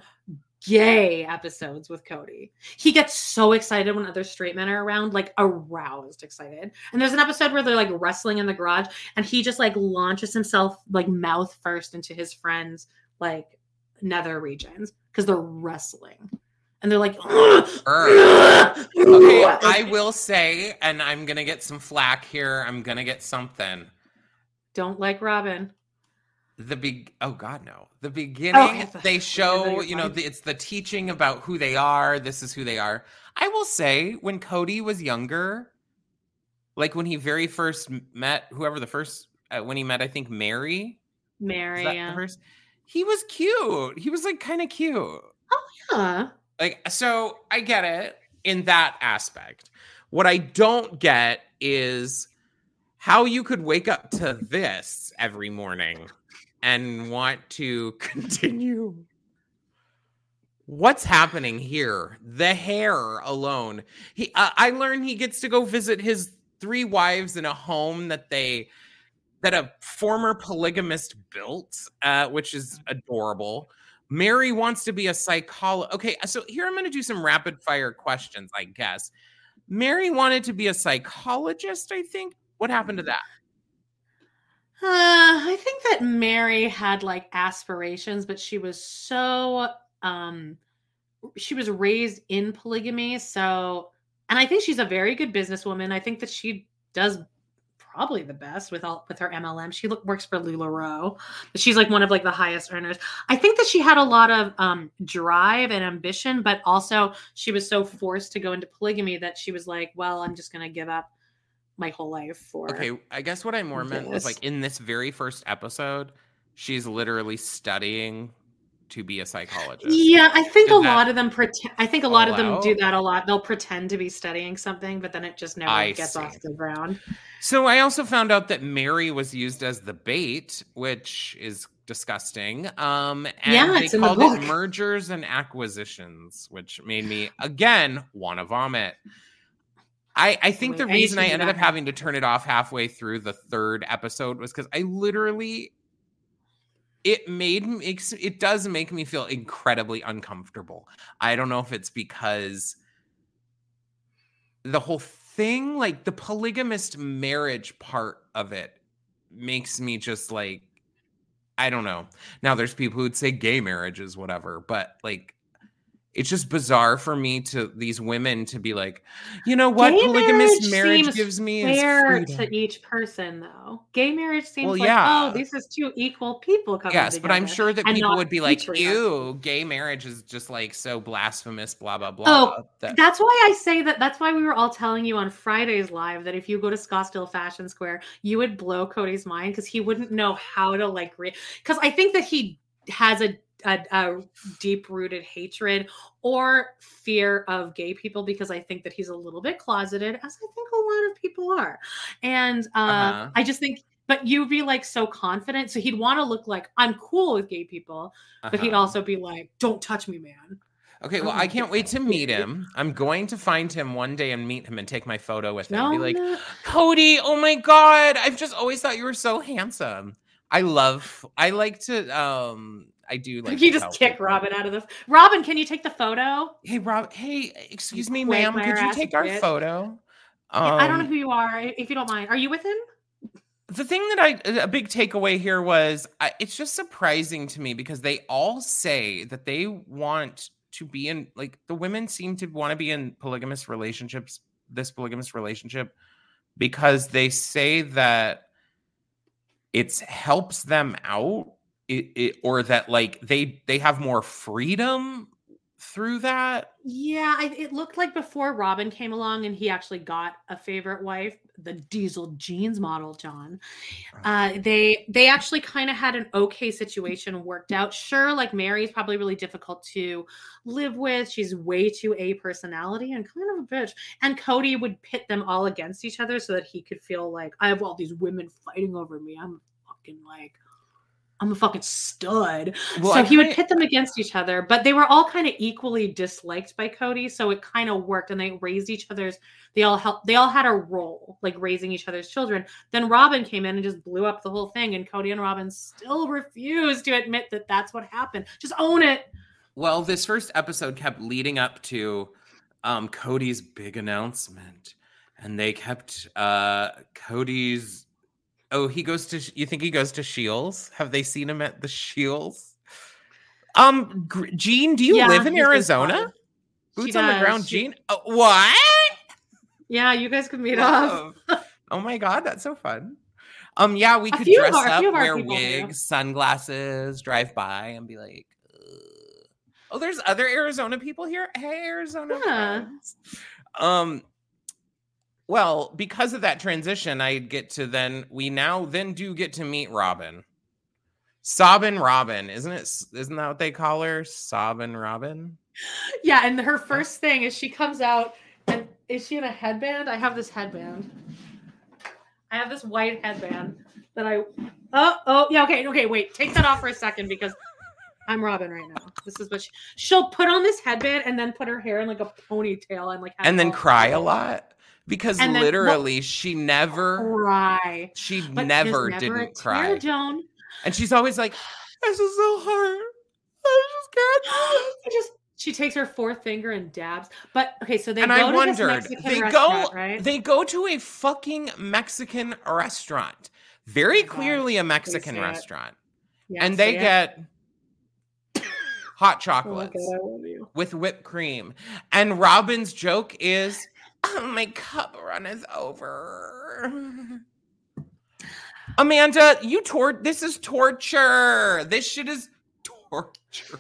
gay episodes with Cody. He gets so excited when other straight men are around, like aroused excited. And there's an episode where they're like wrestling in the garage and he just like launches himself like mouth first into his friends like nether regions because they're wrestling. And they're like (laughs) Okay, (laughs) I will say, and I'm gonna get some flack here. I'm gonna get something. don't like Robyn. The big oh god no. The beginning Okay. they (laughs) show, you know, the, it's the teaching about who they are. This is who they are. I will say when Cody was younger, like when he very first met whoever the first uh, when he met I think Meri, Meri. yeah. first? He was cute. He was like kind of cute. oh yeah Like, so I get it in that aspect. What I don't get is how you could wake up to this every morning and want to (laughs) continue. What's happening here? The hair alone. He, uh, I learned he gets to go visit his three wives in a home that they that a former polygamist built, uh, which is adorable. Meri wants to be a psychologist. Okay, so here I'm going to do some rapid fire questions, I guess. Meri wanted to be a psychologist, I think. What happened to that? Uh, I think that Meri had like aspirations, but she was so um she was raised in polygamy, so and I think she's a very good businesswoman. I think that she does probably the best with all with her MLM. She look, works for LuLaRoe, but she's like one of like the highest earners. I think that she had a lot of um drive and ambition, but also she was so forced to go into polygamy that she was like, well, I'm just gonna give up my whole life for Okay, I guess what I more meant was like in this very first episode, she's literally studying to be a psychologist. Yeah, I think Did a lot of them pretend. I think a lot of them do that a lot. They'll pretend to be studying something, but then it just never I gets see. off the ground. So I also found out that Meri was used as the bait, which is disgusting. Um, and Yeah, they it's in the book. it mergers and acquisitions, which made me again want to vomit. I, I think the I need reason to I ended up having to turn it off halfway through the third episode was because I literally it made makes it does make me feel incredibly uncomfortable. I don't know if it's because the whole thing, like the polygamist marriage part of it, makes me just like I don't know. Now there's people who'd say gay marriage is whatever, but like it's just bizarre for me to these women to be like, you know what, Gay polygamous marriage marriage gives me is Fair to each person, though. Gay marriage seems Well, like, oh, this is two equal people coming Yes, but I'm sure that people would be like, ew, gay marriage is just like so blasphemous, blah, blah, blah. Oh, that- That's why I say that. That's why we were all telling you on Friday's live that if you go to Scottsdale Fashion Square, you would blow Cody's mind because he wouldn't know how to like. Because I think that he has a, a, a deep rooted hatred or fear of gay people because I think that he's a little bit closeted, as I think a lot of people are. And uh, Uh-huh. I just think. But you'd be like so confident. So he'd want to look like I'm cool with gay people, but he'd Uh-huh. also be like, don't touch me, man. Okay, well, Oh, I can't wait to meet him. (laughs) I'm going to find him one day and meet him and take my photo with him. No, Be like, no. Cody, oh my god, I've just always thought you were so handsome. I love. I like to. Um, I do (laughs) like. you just kick people. Robyn out of the. Robyn, can you take the photo? Hey, Rob. Hey, excuse me, ma'am. Could you take our bitch. photo? Yeah, I don't know Um, who you are. If you don't mind, are you with him? the thing that I a big takeaway here was I, it's just surprising to me because they all say that they want to be in like the women seem to want to be in polygamous relationships this polygamous relationship because they say that it helps them out it, it, or that like they they have more freedom through that Yeah, I, it looked like before Robyn came along and he actually got a favorite wife, the Diesel Jeans model, John. Uh, they they actually kind of had an okay situation worked out. Sure, like Meri's probably really difficult to live with. She's way too a personality and kind of a bitch. And Cody would pit them all against each other so that he could feel like I have all these women fighting over me. I'm fucking like. I'm a fucking stud. Well, so I he would pit them against each other, but they were all kind of equally disliked by Cody. So it kind of worked and they raised each other's, they all helped, they all had a role, like raising each other's children. Then Robyn came in and just blew up the whole thing. And Cody and Robyn still refused to admit that that's what happened. Just own it. Well, this first episode kept leading up to um, Cody's big announcement, and they kept uh, Cody's. Oh, he goes to. You think he goes to Shields? Have they seen him at the Shields? Um, Gene, do you Yeah, live in Arizona? Boots on the ground, She- Gene. Uh, what? Yeah, you guys could meet up. Oh my god, that's so fun. Um, yeah, we could dress our- up, few of our wear people do. wigs, sunglasses, drive by, and be like, "Ugh." "Oh, there's other Arizona people here. Hey, Arizona Yeah. friends." Um, well, because of that transition, I get to then we now then do get to meet Robyn, Sobbin Robyn, isn't it? Isn't that what they call her, Sobbin Robyn? Yeah, and her first thing is she comes out and is she in a headband? I have this headband. I have this white headband that I oh oh yeah okay okay wait take that off for a second because I'm Robyn right now. This is what she, she'll put on this headband and then put her hair in like a ponytail and like and then cry a lot because then- well- literally she never Cry. she But never never didn't cry. Joan. And she's always like, (sighs) This is so hard. I just can't. (gasps) She just she takes her fourth finger and dabs. But okay, so they and go I to this wondered, Mexican they go right? they go to a fucking Mexican restaurant. Very Oh clearly a Mexican restaurant. Yeah, and they it. get hot Oh chocolates God, love you. with whipped cream. And Robyn's joke is, oh, (laughs) my cup run is over. Amanda, you tort this is torture. This shit is torture.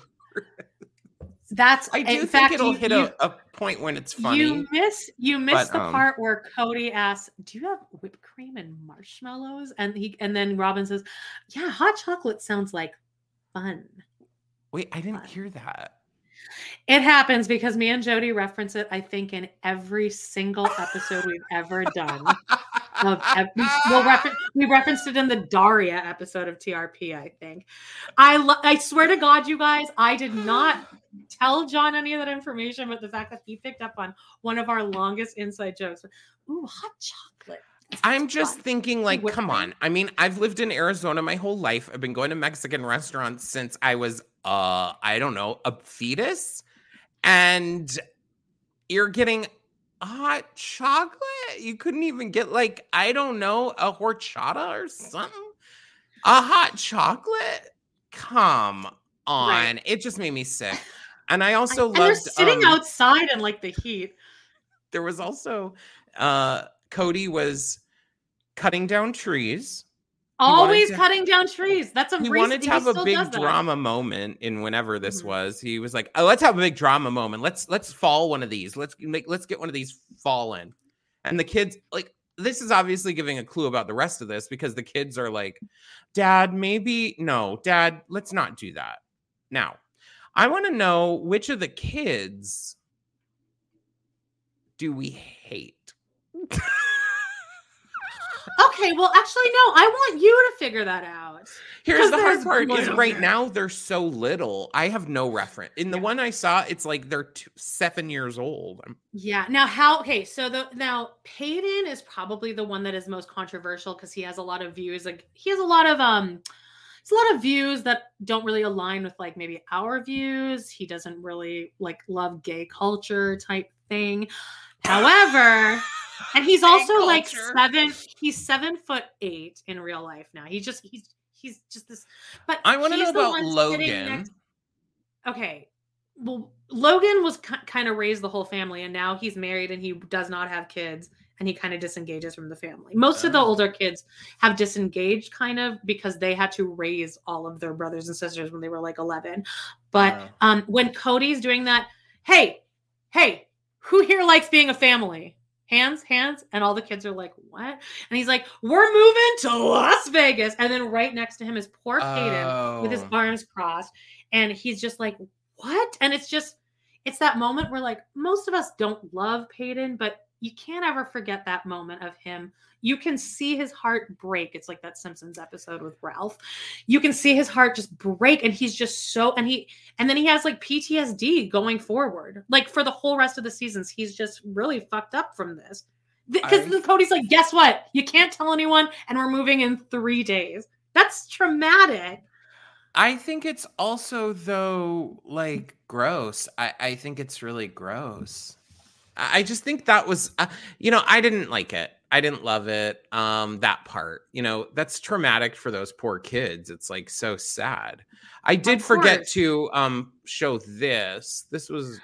That's I do in think fact, it'll you- hit you- a, a point when it's funny. You miss you miss but, the um, part where Cody asks, "Do you have whipped cream and marshmallows?" And he and then Robyn says, "Yeah, hot chocolate sounds like fun." Wait, I didn't hear that. It happens because me and Jody reference it. I think in every single episode we've ever done. Of, we, we'll refer- we referenced it in the Daria episode of TRP. I think. I lo- I swear to God, you guys, I did not (gasps) tell John any of that information, but the fact that he picked up on one of our longest inside jokes. Ooh, hot chocolate. I'm just thinking, like, come on. I mean, I've lived in Arizona my whole life. I've been going to Mexican restaurants since I was, uh, I don't know, a fetus. And you're getting hot chocolate. You couldn't even get, like, I don't know, a horchata or something. A hot chocolate? Come on. Right. It just made me sick. And I also they're loved sitting um, outside in like the heat. there was also uh Cody was cutting down trees. Always to- cutting down trees. That's a He reason- wanted to have a big drama moment in whenever this Mhm. was. He was like, "Oh, let's have a big drama moment. Let's let's fall one of these. Let's make let's get one of these fallen." And the kids like this is obviously giving a clue about the rest of this because the kids are like, "Dad, maybe no, Dad, let's not do that." Now, I want to know which of the kids do we hate? (laughs) Okay, well, actually, no. I want you to figure that out. Here's the hard part is right there. now they're so little. I have no reference. In the one I saw, it's like they're two, seven years old. I'm- Yeah. Now, how? Okay, so the now Paedon is probably the one that is most controversial because he has a lot of views. Like he has a lot of um, it's a lot of views that don't really align with like maybe our views. He doesn't really like love gay culture type thing. However, (laughs) and he's Gay also like seven. He's seven foot eight in real life now. He just he's he's just this. But I want to know about Logan. next- okay well logan was ki- kind of raised the whole family and now he's married and he does not have kids and he kind of disengages from the family most of the Oh. older kids have disengaged kind of because they had to raise all of their brothers and sisters when they were like 11 but Wow. um when cody's doing that hey hey who here likes being a family hands hands and all the kids are like what? And he's like we're moving to las vegas. And then right next to him is poor Paedon with his Oh. arms crossed and he's just like what? And it's just it's that moment where like most of us don't love Paedon but you can't ever forget that moment of him you can see his heart break. It's like that simpsons episode with ralph. You can see his heart just break and he's just so and he and then he has like ptsd going forward. Like for the whole rest of the seasons he's just really fucked up from this. Because I- cody's like guess what? You can't tell anyone and we're moving in three days. That's traumatic. I think it's also though like gross. I I think it's really gross. I I just think that was uh, you know, I didn't like it. I didn't love it. Um that part. You know, that's traumatic for those poor kids. It's like so sad. I did forget to um show this. This was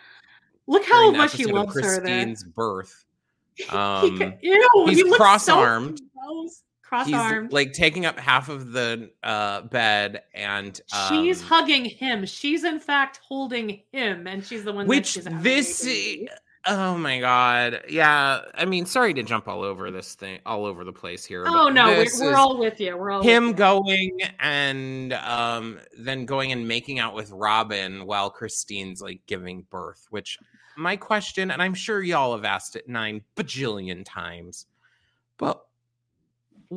Look how much he loves her there. Christine's birth. (laughs) He Um ew, he's he so cross-armed. he's Cross-armed. like taking up half of the uh bed and she's um, hugging him. She's in fact holding him, and she's the one. which is this. Oh my god yeah i mean sorry to jump all over this thing all over the place here Oh no, we're, we're all with you. We're all him with you. going and um then going and making out with robyn while christine's like giving birth which my question and i'm sure y'all have asked it nine bajillion times but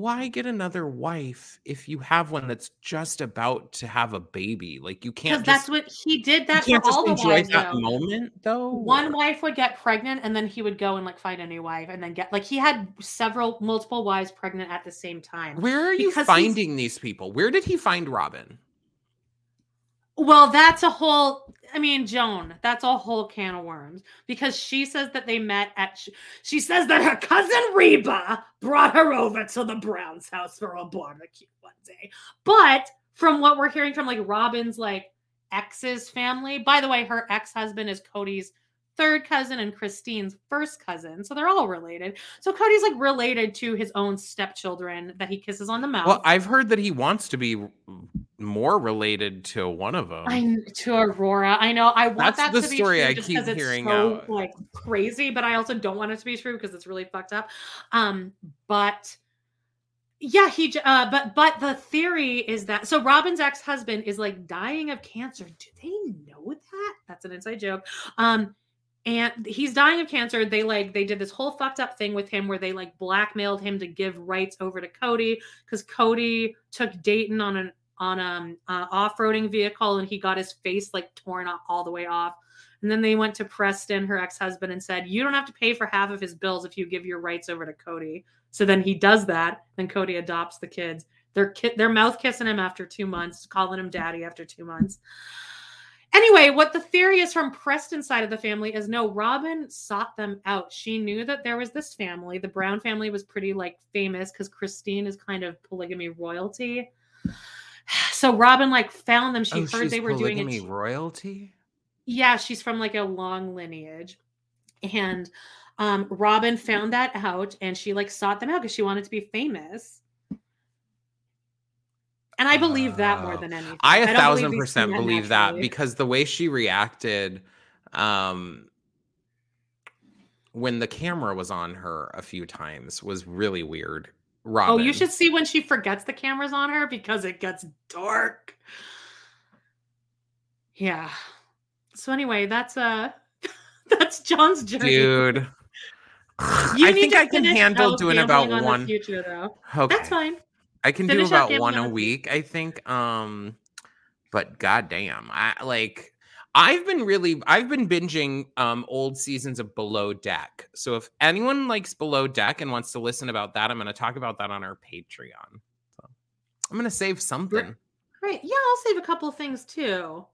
why get another wife if you have one that's just about to have a baby like you can't that's what he did. That for all the wives. that though. moment though One or- wife would get pregnant, and then he would go and like find a new wife, and then get like he had several, multiple wives pregnant at the same time. Where are you finding these people? Where did he find Robyn? Well, that's a whole. I mean, Joan, that's a whole can of worms because she says that they met at. sh- She says that her cousin Reba brought her over to the Browns' house for a barbecue one day. But from what we're hearing from like Robyn's like ex's family, by the way, her ex husband is Cody's third cousin and Christine's first cousin, so they're all related. So Cody's like related to his own stepchildren that he kisses on the mouth. Well, I've heard that he wants to be more related to one of them. I to Aurora. I know. I want That's that the to be story true I just keep hearing so, out. like crazy, but I also don't want it to be true because it's really fucked up. Um, but yeah, he. Uh, but but the theory is that so Robyn's ex husband is like dying of cancer. Do they know that? That's an inside joke. Um. And he's dying of cancer. They like they did this whole fucked up thing with him where they like blackmailed him to give rights over to Cody because Cody took Dayton on an on um uh, off-roading vehicle and he got his face like torn all the way off. And then they went to preston her ex-husband and said you don't have to pay for half of his bills if you give your rights over to cody. So then he does that then cody adopts the kids. They're ki- they're mouth kissing him after two months calling him daddy after two months anyway what the theory is from preston's side of the family is no robyn sought them out she knew that there was this family the brown family was pretty like famous because christine is kind of polygamy royalty (sighs) so Robyn like found them. She oh, heard they were doing polygamy it. royalty. Yeah, she's from like a long lineage. And um Robyn found that out and she like sought them out because she wanted to be famous. And I believe that more than anything. I a thousand believe percent believe that because the way she reacted, um, when the camera was on her a few times was really weird. Robyn. Oh, you should see when she forgets the cameras on her because it gets dark. Yeah. So anyway, that's uh (laughs) that's John's journey. dude. You I think I can handle doing about on one. future though. Okay. That's fine. I can do about one a week, I think. Um, but goddamn, I like. I've been really, I've been binging um old seasons of Below Deck. So if anyone likes Below Deck and wants to listen about that, I'm going to talk about that on our Patreon. So I'm going to save something. Great. Yeah, I'll save a couple of things too.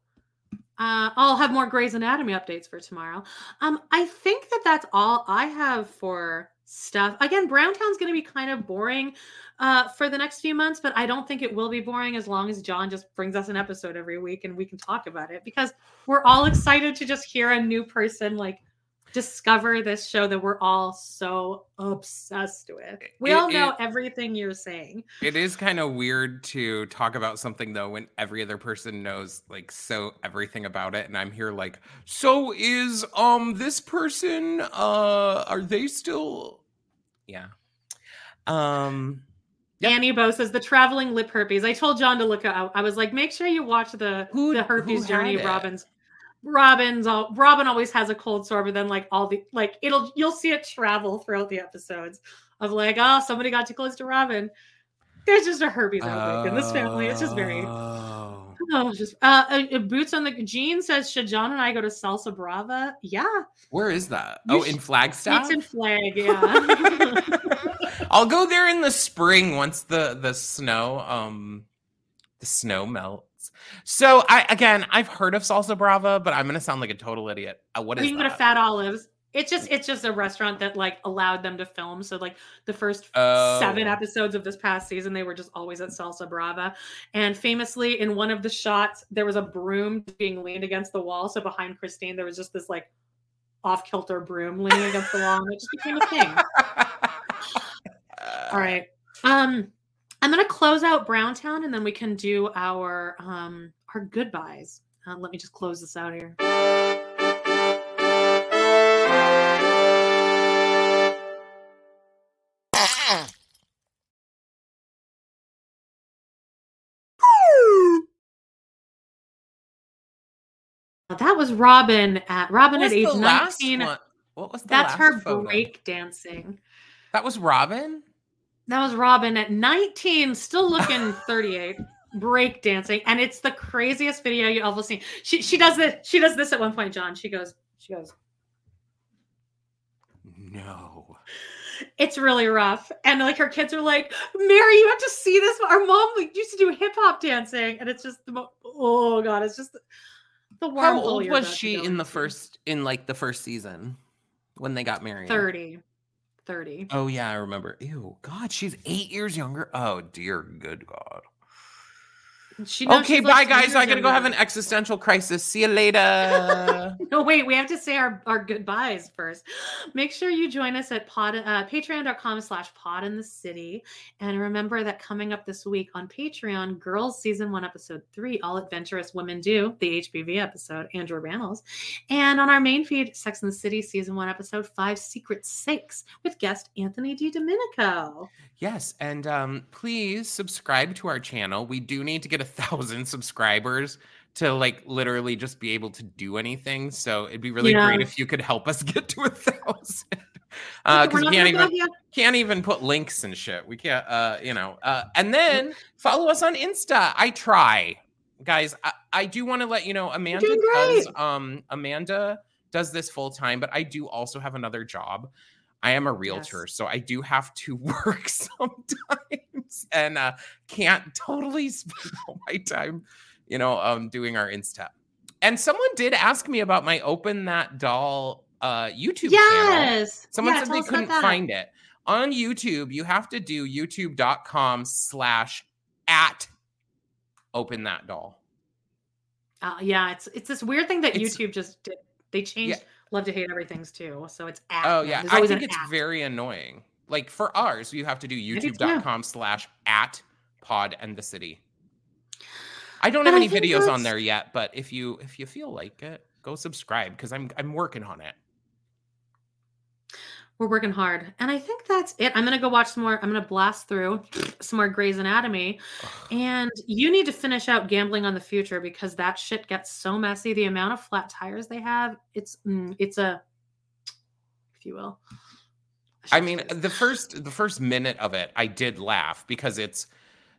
Uh, I'll have more Grey's Anatomy updates for tomorrow. Um, I think that that's all I have for stuff. Again, Browntown's going to be kind of boring uh, for the next few months, but I don't think it will be boring as long as John just brings us an episode every week and we can talk about it because we're all excited to just hear a new person like discover this show that we're all so obsessed with. We It- all know it- everything you're saying. It is kind of weird to talk about something though when every other person knows like so everything about it and I'm here like so is um this person uh are they still yeah. Um Yep. Annie Bo says the traveling lip herpes. I told John to look out. I was like, make sure you watch the Who- the herpes journey. it? Robyn's all, Robyn always has a cold sore, but then like all the like it'll you'll see it travel throughout the episodes of like, oh, somebody got too close to Robyn. There's just a herpes outbreak in this family. It's just very Oh. it's just uh, uh, uh, boots on the Jean says, should John and I go to Salsa Brava? Yeah, Where is that? You oh, in Flagstaff. it's in Flag. Yeah. (laughs) I'll go there in the spring once the the snow um the snow melts. So I again I've heard of Salsa Brava, but I'm gonna sound like a total idiot. Uh, what is you go to? Fat Olives. It's just it's just a restaurant that like allowed them to film. So like the first Oh. seven episodes of this past season, they were just always at Salsa Brava. And famously, in one of the shots, there was a broom being leaned against the wall. So behind Christine, there was just this like off kilter broom leaning against the wall, and it just became a thing. (laughs) All right. Um, I'm gonna close out Browntown, and then we can do our um our goodbyes. Uh, let me just close this out here. That was Robyn at Robyn at age 19. one? What was the That's her photo? break dancing. That was Robyn. That was Robyn at 19, still looking 38, break dancing. And it's the craziest video you ever seen. She she does this, she does this at one point, John. She goes, she goes, No. it's really rough. And like her kids are like, Mary, you have to see this. Our mom like, used to do hip hop dancing. And it's just the mo- oh god, it's just the, the How old was she in the first in like the first season when they got married? 30. 30. Oh yeah, I remember. Ew, God, she's eight years younger. Oh dear, good God. She knows Okay, bye guys. years I gotta go have an existential crisis. See you later. (laughs) No, wait, we have to say our, our goodbyes first. Make sure you join us at pod, uh, patreon.com slash pod in the city. And remember that coming up this week on Patreon, Girls Season 1, Episode 3, All Adventurous Women Do, the HPV episode, Andrew Rannells. And on our main feed, Sex in the City, Season 1, Episode 5, Secret Sex, with guest Anthony Didominico. yes, and um, please subscribe to our channel. We do need to get a thousand (laughs) subscribers to like literally just be able to do anything. So it'd be really great if you could help us (laughs) get to a thousand. (laughs) We're Because we can't even can't even put links and shit. We can't, uh, you know. Uh, and then follow us on Insta. I try, guys. I, I do want to let you know Amanda does. Um, Amanda does this full time, but I do also have another job. I am a realtor, so I do have to (laughs) work sometimes, and uh, can't totally (laughs) spend all my time, you know, um, doing our Insta. And someone did ask me about my open that doll uh YouTube channel. Yes. Someone Yeah, said they couldn't find it. On YouTube, you have to do youtube.com slash at open that doll. Uh, yeah, it's it's this weird thing that It's- YouTube just did. They changed Yeah. Love to hate everything's too. So it's at. Oh yeah. I think it's at. very annoying. Like for ours, you have to do youtube.com slash at pod and the city. I don't have any videos on there yet, but if you if you feel like it, go subscribe because I'm I'm working on it. We're working hard, and I think that's it. I'm gonna go watch some more. I'm gonna blast through some more Grey's Anatomy, and you need to finish out Gambling on the Future because that shit gets so messy. The amount of flat tires they have, it's mm, it's a, if you will. I mean, the first the first minute of it, I did laugh because it's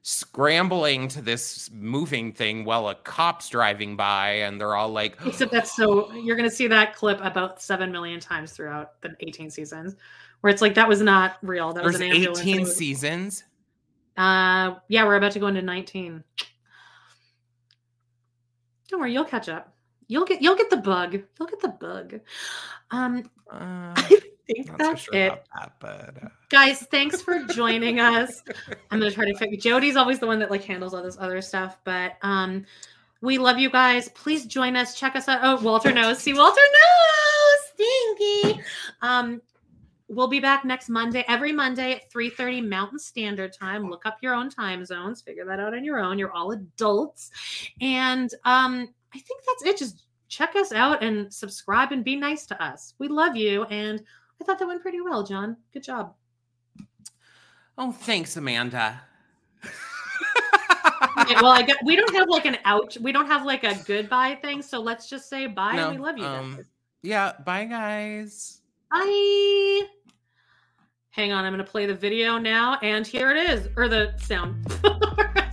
scrambling to this moving thing while a cop's driving by, and they're all like, Except that's so you're gonna see that clip about seven million times throughout the 18 seasons, where it's like that was not real. That was an ambulance. 18 was- seasons." Uh, yeah, we're about to go into 19. Don't worry, you'll catch up. You'll get you'll get the bug. You'll get the bug. Um, Uh, (laughs) think not so that's sure it. about that, but uh, guys thanks for joining (laughs) us. I'm gonna try to figure jody's always the one that like handles all this other stuff but um we love you guys. Please join us. Check us out. Oh walter knows. See walter knows. Stinky um we'll be back next monday every monday at 3.30 mountain standard time. Look up your own time zones. Figure that out on your own. You're all adults. And um i think that's it. Just check us out and subscribe and be nice to us. We love you and i thought that went pretty well john good job oh, thanks, Amanda. Okay, well, I got, we don't have like an out. We don't have like a goodbye thing. So let's just say bye. No, and we love you um, guys. Yeah, bye, guys. Bye. Hang on, I'm gonna play the video now, and here it is, or the sound. (laughs)